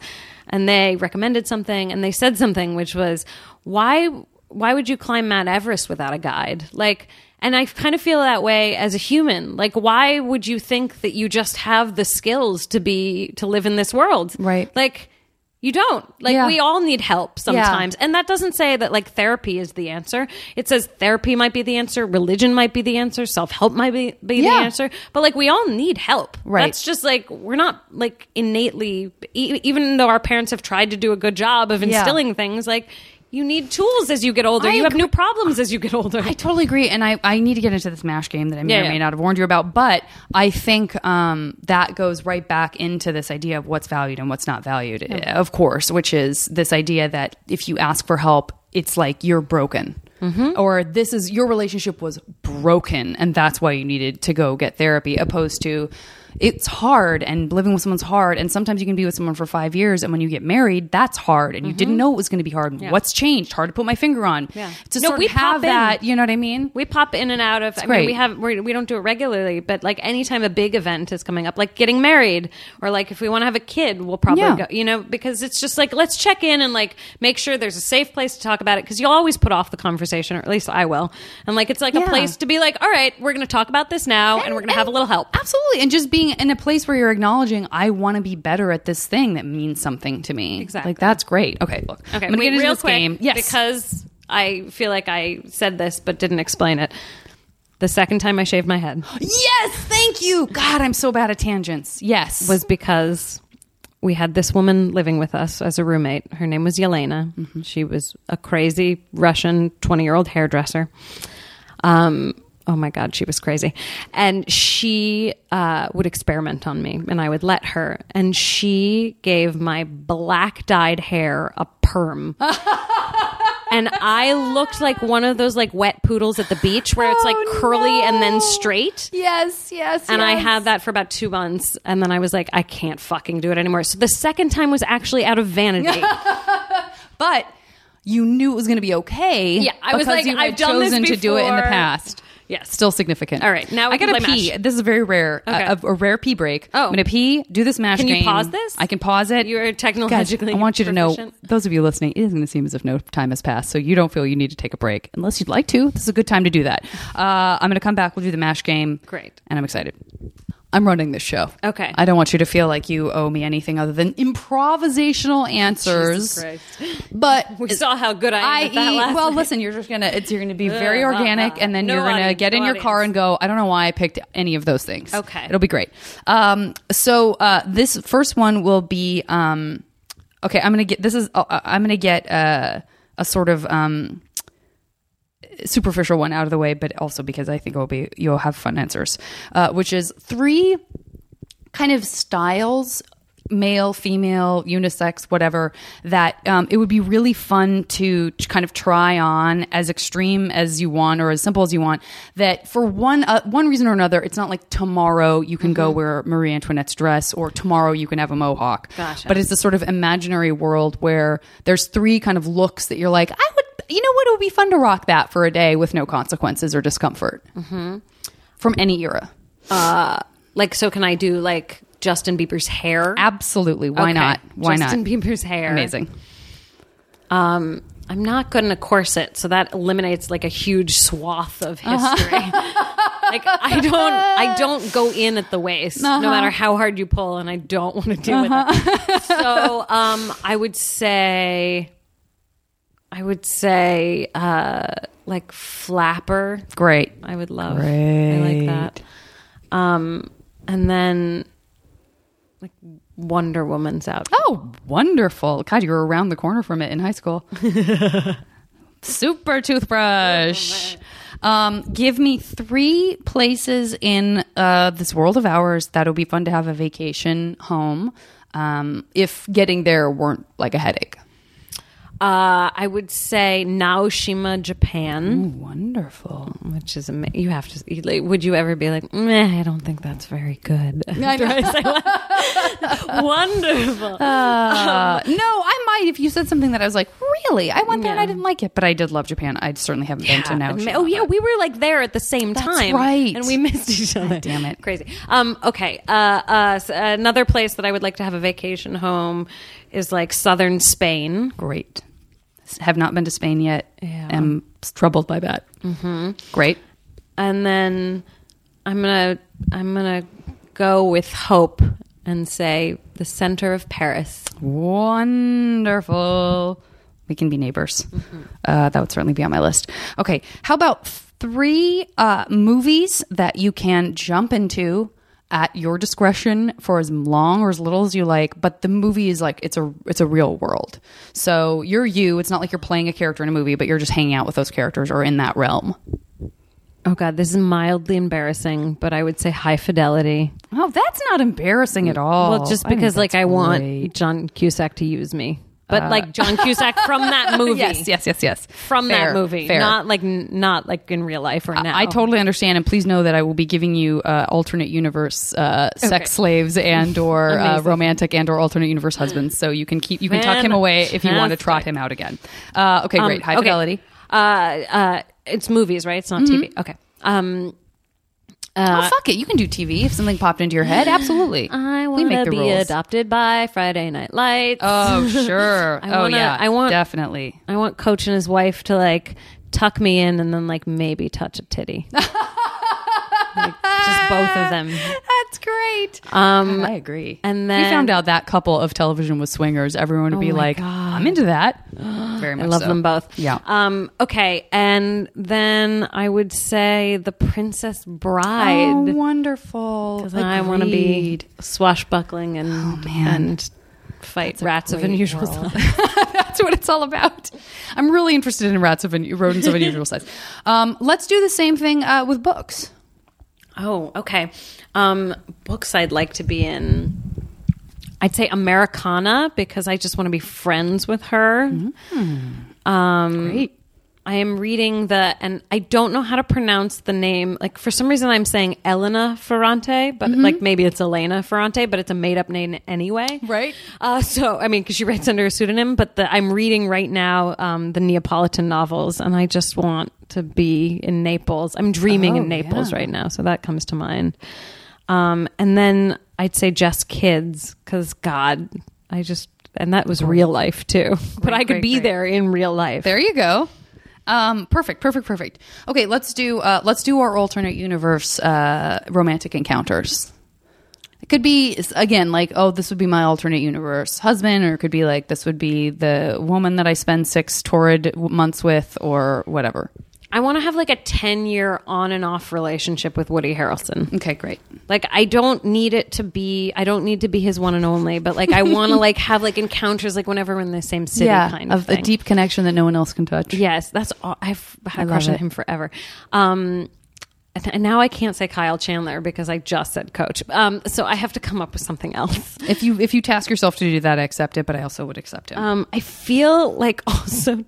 and they recommended something and they said something which was why why would you climb mount everest without a guide like and i kind of feel that way as a human like why would you think that you just have the skills to be to live in this world Right. like you don't like Yeah. we all need help sometimes and that doesn't say that like therapy is the answer it says therapy might be the answer religion might be the answer self-help might be, be Yeah. the answer but like we all need help Right. that's just like we're not like innately e- even though our parents have tried to do a good job of Yeah. instilling things like you need tools as you get older I you have agree. new problems as you get older I totally agree, and I, I need to get into this mash game that I may Yeah, or yeah. may not have warned you about. But I think um, that goes right back into this idea of what's valued and what's not valued, of course, which is this idea that if you ask for help, it's like you're broken. Mm-hmm. Or this is your relationship was broken, and that's why you needed to go get therapy, opposed to it's hard and living with someone's hard. And sometimes you can be with someone for five years, and when you get married, that's hard, and you didn't know it was going to be hard. Mm-hmm. Yeah. What's changed? Hard to put my finger on. Yeah. To No, sort we of have in. that, you know what I mean? we pop in and out of. I great. mean, we have we're, we don't do it regularly, but like anytime a big event is coming up, like getting married, or like if we want to have a kid, we'll probably Yeah. go. You know, because it's just like let's check in and like make sure there's a safe place to talk about it. Because you'll always put off the conversation, or at least I will. And like it's like Yeah. a place to be like, all right, we're going to talk about this now, and, we're going to have a little help. Absolutely. And just being in a place where you're acknowledging, I want to be better at this thing that means something to me. Exactly. Like, that's great. Okay, look. Okay, I'm to wait, get into real this quick, game. Yes. because I feel like I said this but didn't explain it. The second time I shaved my head yes, thank you. God, I'm so bad at tangents. Yes. was because we had this woman living with us as a roommate. Her name was Yelena. Mm-hmm. She was a crazy Russian 20 year old hairdresser. Um, oh my God, she was crazy. And she uh, would experiment on me, and I would let her. And she gave my black dyed hair a perm. and I looked like one of those like wet poodles at the beach where it's like Oh, curly and then straight. Yes, yes. And I had that for about two months, and then I was like, I can't fucking do it anymore. So the second time was actually out of vanity. But you knew it was going to be okay. Yeah, I was like, I've chosen to do it in the past. Yes. Still significant. All right, now I gotta pee. mash. This is a very rare. Okay. A, a rare pee break. Oh. I'm gonna pee. Do this mash game. Can you pause this? I can pause it. You're Guys, technologically I want you to know, those of you listening, it is going to seem as if no time has passed, so you don't feel you need to take a break unless you'd like to. This is a good time to do that. Uh, I'm going to come back. We'll do the mash game. Great. and I'm excited. I'm running this show. Okay. I don't want you to feel like you owe me anything other than improvisational answers. But We saw how good I am I at that last well, night. listen, you're just gonna it's you're gonna be very Ugh, organic, and then No you're gonna audience, get in no your car and go. I don't know why I picked any of those things. Okay. it'll be great. Um, so uh, this first one will be um, okay. I'm gonna get this is uh, I'm gonna get uh, a sort of um, superficial one out of the way, but also because I think it'll be you'll have fun answers, uh, which is three kind of styles male female unisex whatever that um, it would be really fun to kind of try on as extreme as you want or as simple as you want. That for one uh, one reason or another it's not like tomorrow you can go wear marie antoinette's dress or tomorrow you can have a mohawk. Gotcha. but it's a sort of imaginary world where there's three kind of looks that you're like i would you know what it would be fun to rock that for a day with no consequences or discomfort from any era like, so can I do like Justin Bieber's hair? absolutely why Okay. not why Justin not Justin Bieber's hair. amazing Um, I'm not good in a corset, so that eliminates like a huge swath of Uh-huh. history. like I don't, I don't go in at the waist, Uh-huh. no matter how hard you pull, and I don't want to deal with it. So, um, I would say, I would say, uh, like flapper. great I would love. Great. I like that. Um, and then like Wonder Woman's out. Oh, wonderful. God, you were around the corner from it in high school. Super toothbrush. Um, give me three places in uh, this world of ours that would be fun to have a vacation home um, if getting there weren't like a headache. Uh, I would say Naoshima, Japan, Wonderful. which is amazing. You have to. you- Like, would you ever be like, Meh, I don't think that's very good? I say Wonderful. Uh, no, I might if you said something that I was like, really? I went there and I didn't like it, but I did love Japan. I certainly haven't been to Naoshima. Oh yeah, we were like there at the same That's time, right. And we missed each other. damn it. crazy. Um, okay, uh, uh, s- another place that I would like to have a vacation home is like southern Spain. Great. Have not been to Spain yet. Yeah. Am troubled by that. Mm-hmm. Great. and then I'm gonna I'm gonna go with hope and say the center of Paris. Wonderful. We can be neighbors. Uh, that would certainly be on my list. Okay. How about three uh, movies that you can jump into at your discretion for as long or as little as you like, but the movie is like it's a it's a real world. So you're you. It's not like you're playing a character in a movie, but you're just hanging out with those characters or in that realm. Oh god, this is mildly embarrassing, but I would say high fidelity. Oh, that's not embarrassing at all. well, just I because like I want. John Cusack to use me. But like John Cusack from that movie. Yes, yes, yes, yes. From Fair, that movie. fair. Not like not like in real life or now. I totally understand, and please know that I will be giving you uh, alternate universe uh, sex Okay. slaves and or uh, romantic and or alternate universe husbands. So you can keep you can tuck him away if you want to trot him out again. Uh, okay, great, Um, high okay. fidelity. Uh, uh, it's movies, right? It's not TV. Okay. Um, oh uh, fuck it, you can do TV if something popped into your head. Absolutely, I we want make to the be rules. adopted by Friday Night Lights. Oh sure. Oh wanna- yeah. I want- definitely. I want Coach and his wife to like tuck me in and then like maybe touch a titty. Just both of them. That's great. Um, I agree. and we then- found out that couple of television was swingers. Everyone would be like, God. "I'm into that." Very much. I love so. them both. Yeah. Um, okay, and then I would say The Princess Bride. Oh, wonderful. Because I want to be swashbuckling and Oh, and fight rats of unusual world. size. That's what it's all about. I'm really interested in rats of un- rodents of unusual size. Um, let's do the same thing uh, with books. Oh, okay. Um, books I'd like to be in. I'd say Americana because I just want to be friends with her. Um, Great. I am reading the, and I don't know how to pronounce the name. Like for some reason, I'm saying Elena Ferrante, but like maybe it's Elena Ferrante, but it's a made up name anyway. Right. Uh, so I mean, because she writes under a pseudonym, but the, I'm reading right now um, the Neapolitan novels, and I just want to be in Naples. I'm dreaming Oh, in Naples yeah. right now, so that comes to mind. Um, and then I'd say just kids, because God, I just and that was real life too. but I could great, be great. there in real life. There you go. Um, perfect, perfect, perfect. Okay, let's do uh, let's do our alternate universe uh, romantic encounters. It could be again like, oh, this would be my alternate universe husband, or it could be like this would be the woman that I spend six torrid months with, or whatever. I want to have like a 10 year on and off relationship with Woody Harrelson. Okay, great. Like I don't need it to be I don't need to be his one and only, but like I want to like have like encounters like whenever we're in the same city yeah, kind of, of a deep connection that no one else can touch. Yes, that's all. I've had a crush on him forever. Um and and now I can't say Kyle Chandler because I just said coach. Um, so I have to come up with something else. If you if you task yourself to do that, I accept it. But I also would accept it. Um, I feel like also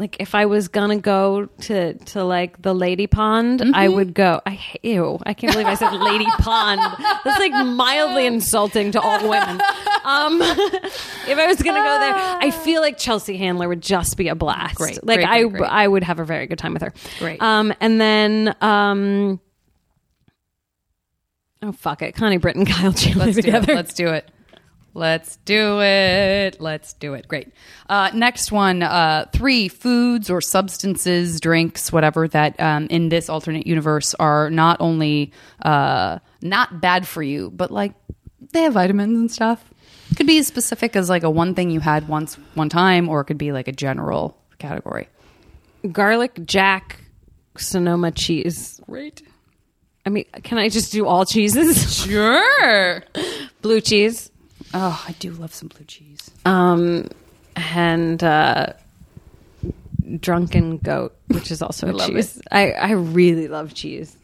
like if I was gonna go to to like the lady pond, I would go. I ew. I can't believe I said lady pond. That's like mildly insulting to all women. Um, if I was gonna go there, I feel like Chelsea Handler would just be a blast. Great, like great, I great. I would have a very good time with her. Great. Um, and then um. Oh fuck it, Connie Britton, Kyle Chandler Let's do together. it. Let's do it. Let's do it. Let's do it. Great. Uh, next one: uh, three foods or substances, drinks, whatever that um, in this alternate universe are not only uh, not bad for you, but like they have vitamins and stuff. Could be as specific as like a one thing you had once one time, or it could be like a general category. Garlic Jack Sonoma cheese. Great. I mean, can I just do all cheeses? Sure. Blue cheese, Oh, I do love some blue cheese. um, and uh, drunken goat, which is also a love cheese. I I really love cheese.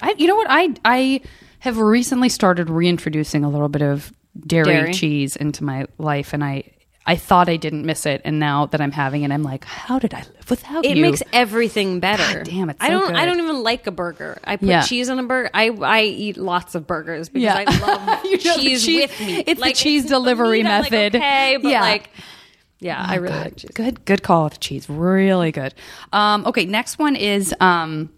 I, you know what? I I have recently started reintroducing a little bit of dairy, Dairy? cheese into my life, and I I thought I didn't miss it, and now that I'm having it, I'm like, how did I live without It you? makes everything better. God damn, it's I so don't. I don't even like a burger. I put Yeah. cheese on a burger. I I eat lots of burgers because Yeah. I love You know, the cheese cheese- with me. it's the cheese delivery meat, I'm like, method. okay, but Yeah. like, yeah, I really God, like cheese. Good, good call with cheese. Really good. Um, okay, next one is. Um,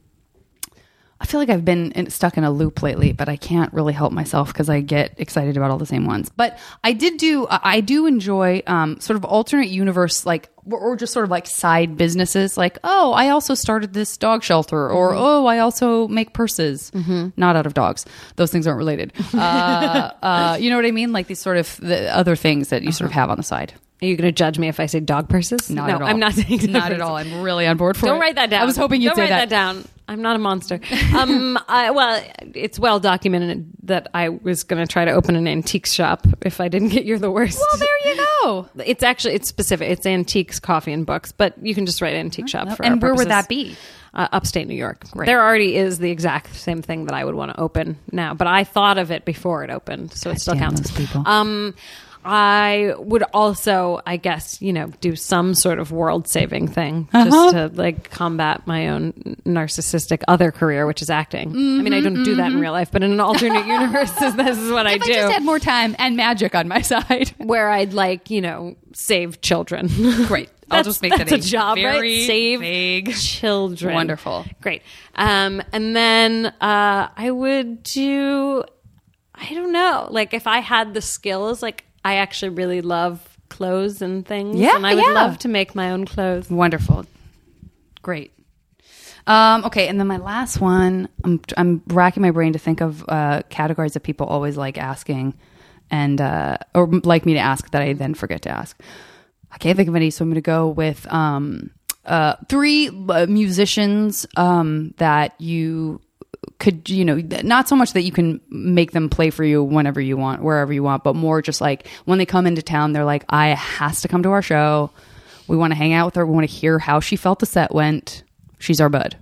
I feel like I've been in, stuck in a loop lately, but I can't really help myself because I get excited about all the same ones. But I did do. I do enjoy um, sort of alternate universe, like or- or just sort of like side businesses. Like, oh, I also started this dog shelter, or oh, I also make purses, not out of dogs. Those things aren't related. uh, uh, you know what I mean? Like these sort of the other things that you sort of have on the side. Are you going to judge me if I say dog purses? Not no, at all. I'm not saying dog not at all. I'm really on board for it. Don't write that down. I was hoping you'd Don't say write that. that. down. I'm not a monster. Um, I, well, it's well documented that I was going to try to open an antique shop if I didn't get you're the worst. Well, there you go. It's actually it's specific. It's antiques, coffee, and books. But you can just write antique shop for. And where would that be? Uh, upstate New York. There already is the exact same thing that I would want to open now, but I thought of it before it opened, so it still counts. those people. Um, I would also, I guess, you know, do some sort of world saving thing Uh-huh. just to like combat my own narcissistic other career, which is acting. I mean, I don't do that in real life, but in an alternate universe, this is what I Mm-hmm, do I just had more time and magic on my side. where I'd like, you know, save children. Great. I'll That's- just make that that's a job, very right? Save vague. children. Wonderful. Great. Um, and then uh, I would do, I don't know, like if I had the skills, like I actually really love clothes and things. Yeah, And I would yeah. love to make my own clothes. Wonderful. Great. Um, okay, and then my last one, I'm I'm racking my brain to think of uh, categories that people always like asking, and uh, or like me to ask that I then forget to ask. I can't think of any, so I'm going to go with um, uh, three uh, musicians um, that you could, you know, not so much that you can make them play for you whenever you want, wherever you want, but more just like when they come into town, they're like, I has to come to our show. We want to hang out with her. We want to hear how she felt the set went. She's our bud.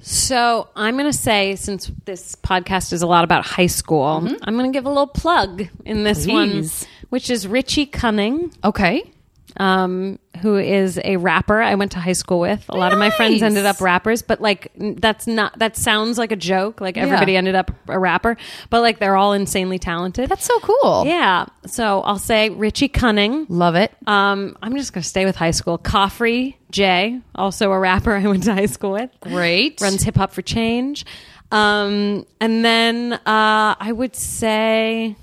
So I'm going to say, since this podcast is a lot about high school, mm-hmm. I'm going to give a little plug in this one, which is Richie Cunning. Okay. Um, who is a rapper I went to high school with. A lot of my friends ended up rappers, but like that's not that sounds like a joke. Like everybody Yeah. ended up a rapper, but like they're all insanely talented. That's so cool. yeah. So I'll say Richie Cunning. Love it. Um, I'm just gonna stay with high school. Khafre Jay, also a rapper I went to high school with. Great. Runs Hip Hop for Change. Um, and then uh, I would say.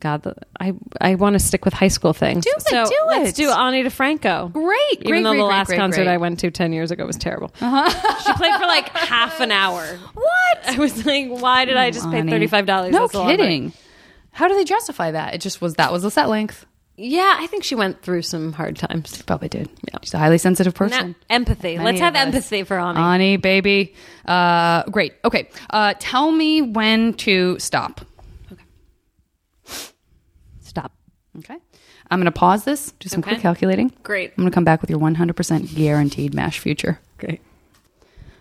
God, I I want to stick with high school things. Do it, so do let's it. do Ani DiFranco. Great, Even great, though great, the last great, concert. Uh-huh. I went to ten years ago was terrible. she played for like half an hour. What? I was like, why did I just pay thirty five dollars? No kidding. How do they justify that? It just was that was the set length. Yeah, I think she went through some hard times. Probably did. Yeah. She's a highly sensitive person. Now, empathy. Many Let's have us. empathy for Ani. Ani, baby. Uh, great. Okay. Uh, tell me when to stop. Stop. Okay. I'm going to pause this, do some Okay. quick calculating. Great. I'm going to come back with your 100% guaranteed MASH future. Great.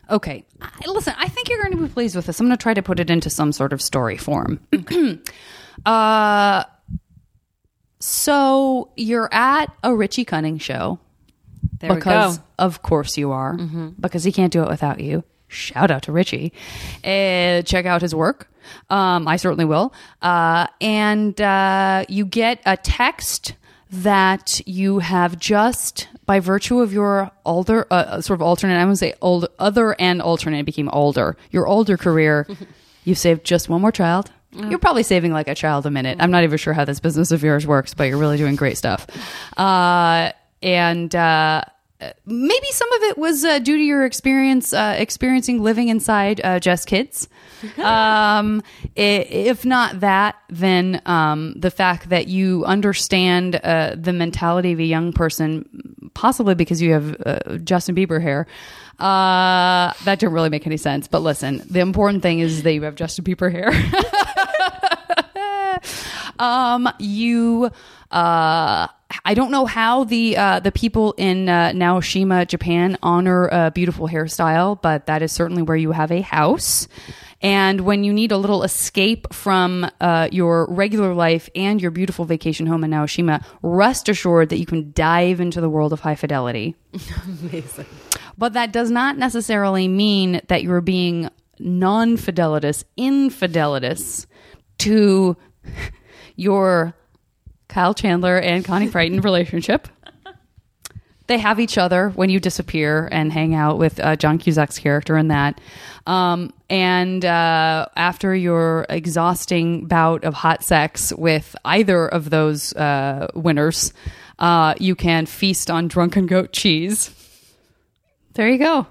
Okay. I, listen, I think you're going to be pleased with this. I'm going to try to put it into some sort of story form. uh, so you're at a Richie Cunning show. There because we go. of course you are because he can't do it without you shout out to richie. Uh, check out his work. Um, i certainly will. Uh, and uh, you get a text that you have just by virtue of your older uh, sort of alternate i would say old other and alternate became older your older career you've saved just one more child. You're probably saving like a child a minute. I'm not even sure how this business of yours works, but you're really doing great stuff. Uh, and uh, maybe some of it was uh, due to your experience uh, experiencing living inside uh, Just Kids. um, if not that, then um, the fact that you understand uh, the mentality of a young person, possibly because you have uh, Justin Bieber hair. Uh, that didn't really make any sense. But listen, the important thing is that you have Justin Bieber hair. um, you, uh, I don't know how the uh, the people in uh, Naoshima, Japan, honor a beautiful hairstyle, but that is certainly where you have a house. And when you need a little escape from uh, your regular life and your beautiful vacation home in Naoshima, rest assured that you can dive into the world of high fidelity. Amazing. But that does not necessarily mean that you're being non fidelitous, infidelitous to your Kyle Chandler and Connie Britton relationship. They have each other when you disappear and hang out with uh, John Cusack's character in that. Um, and uh, after your exhausting bout of hot sex with either of those uh, winners, uh, you can feast on drunken goat cheese. There you go.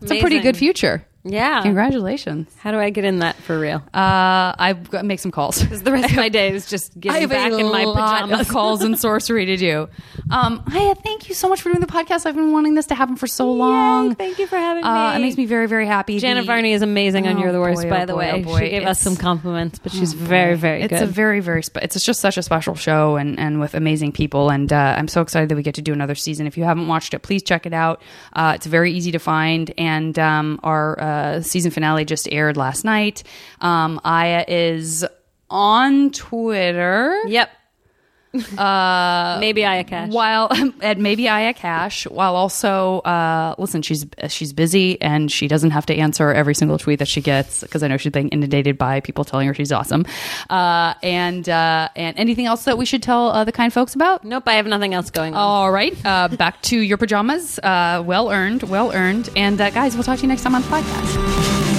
It's a pretty good future. Yeah. Congratulations. How do I get in that for real? Uh, I've got to make some calls. The rest of my day is just getting back in my pajamas. calls and sorcery to do. Um, Aya, thank you so much for doing the podcast. I've been wanting this to happen for so long. thank you for having Uh, it makes me very, very happy. Janet The- Varney is amazing on Oh, You're the Worst, boy, by oh, the boy, way. oh, boy. She gave us some compliments, but she's very, very it's good. a very, very. Spe- it's just such a special show, and and with amazing people, and uh, I'm so excited that we get to do another season. If you haven't watched it, please check it out. Uh, it's very easy to find, and um, our uh, season finale just aired last night. Um, Aya is on Twitter. yep. Uh, Maybe I cash. while at maybe Aya Cash, while also uh, listen, she's she's busy and she doesn't have to answer every single tweet that she gets because I know she's being inundated by people telling her she's awesome. Uh, and uh, and anything else that we should tell uh, the kind folks about? Nope, I have nothing else going on. All right, uh, back to your pajamas. Uh, well earned, well earned. And uh, guys, we'll talk to you next time on the podcast.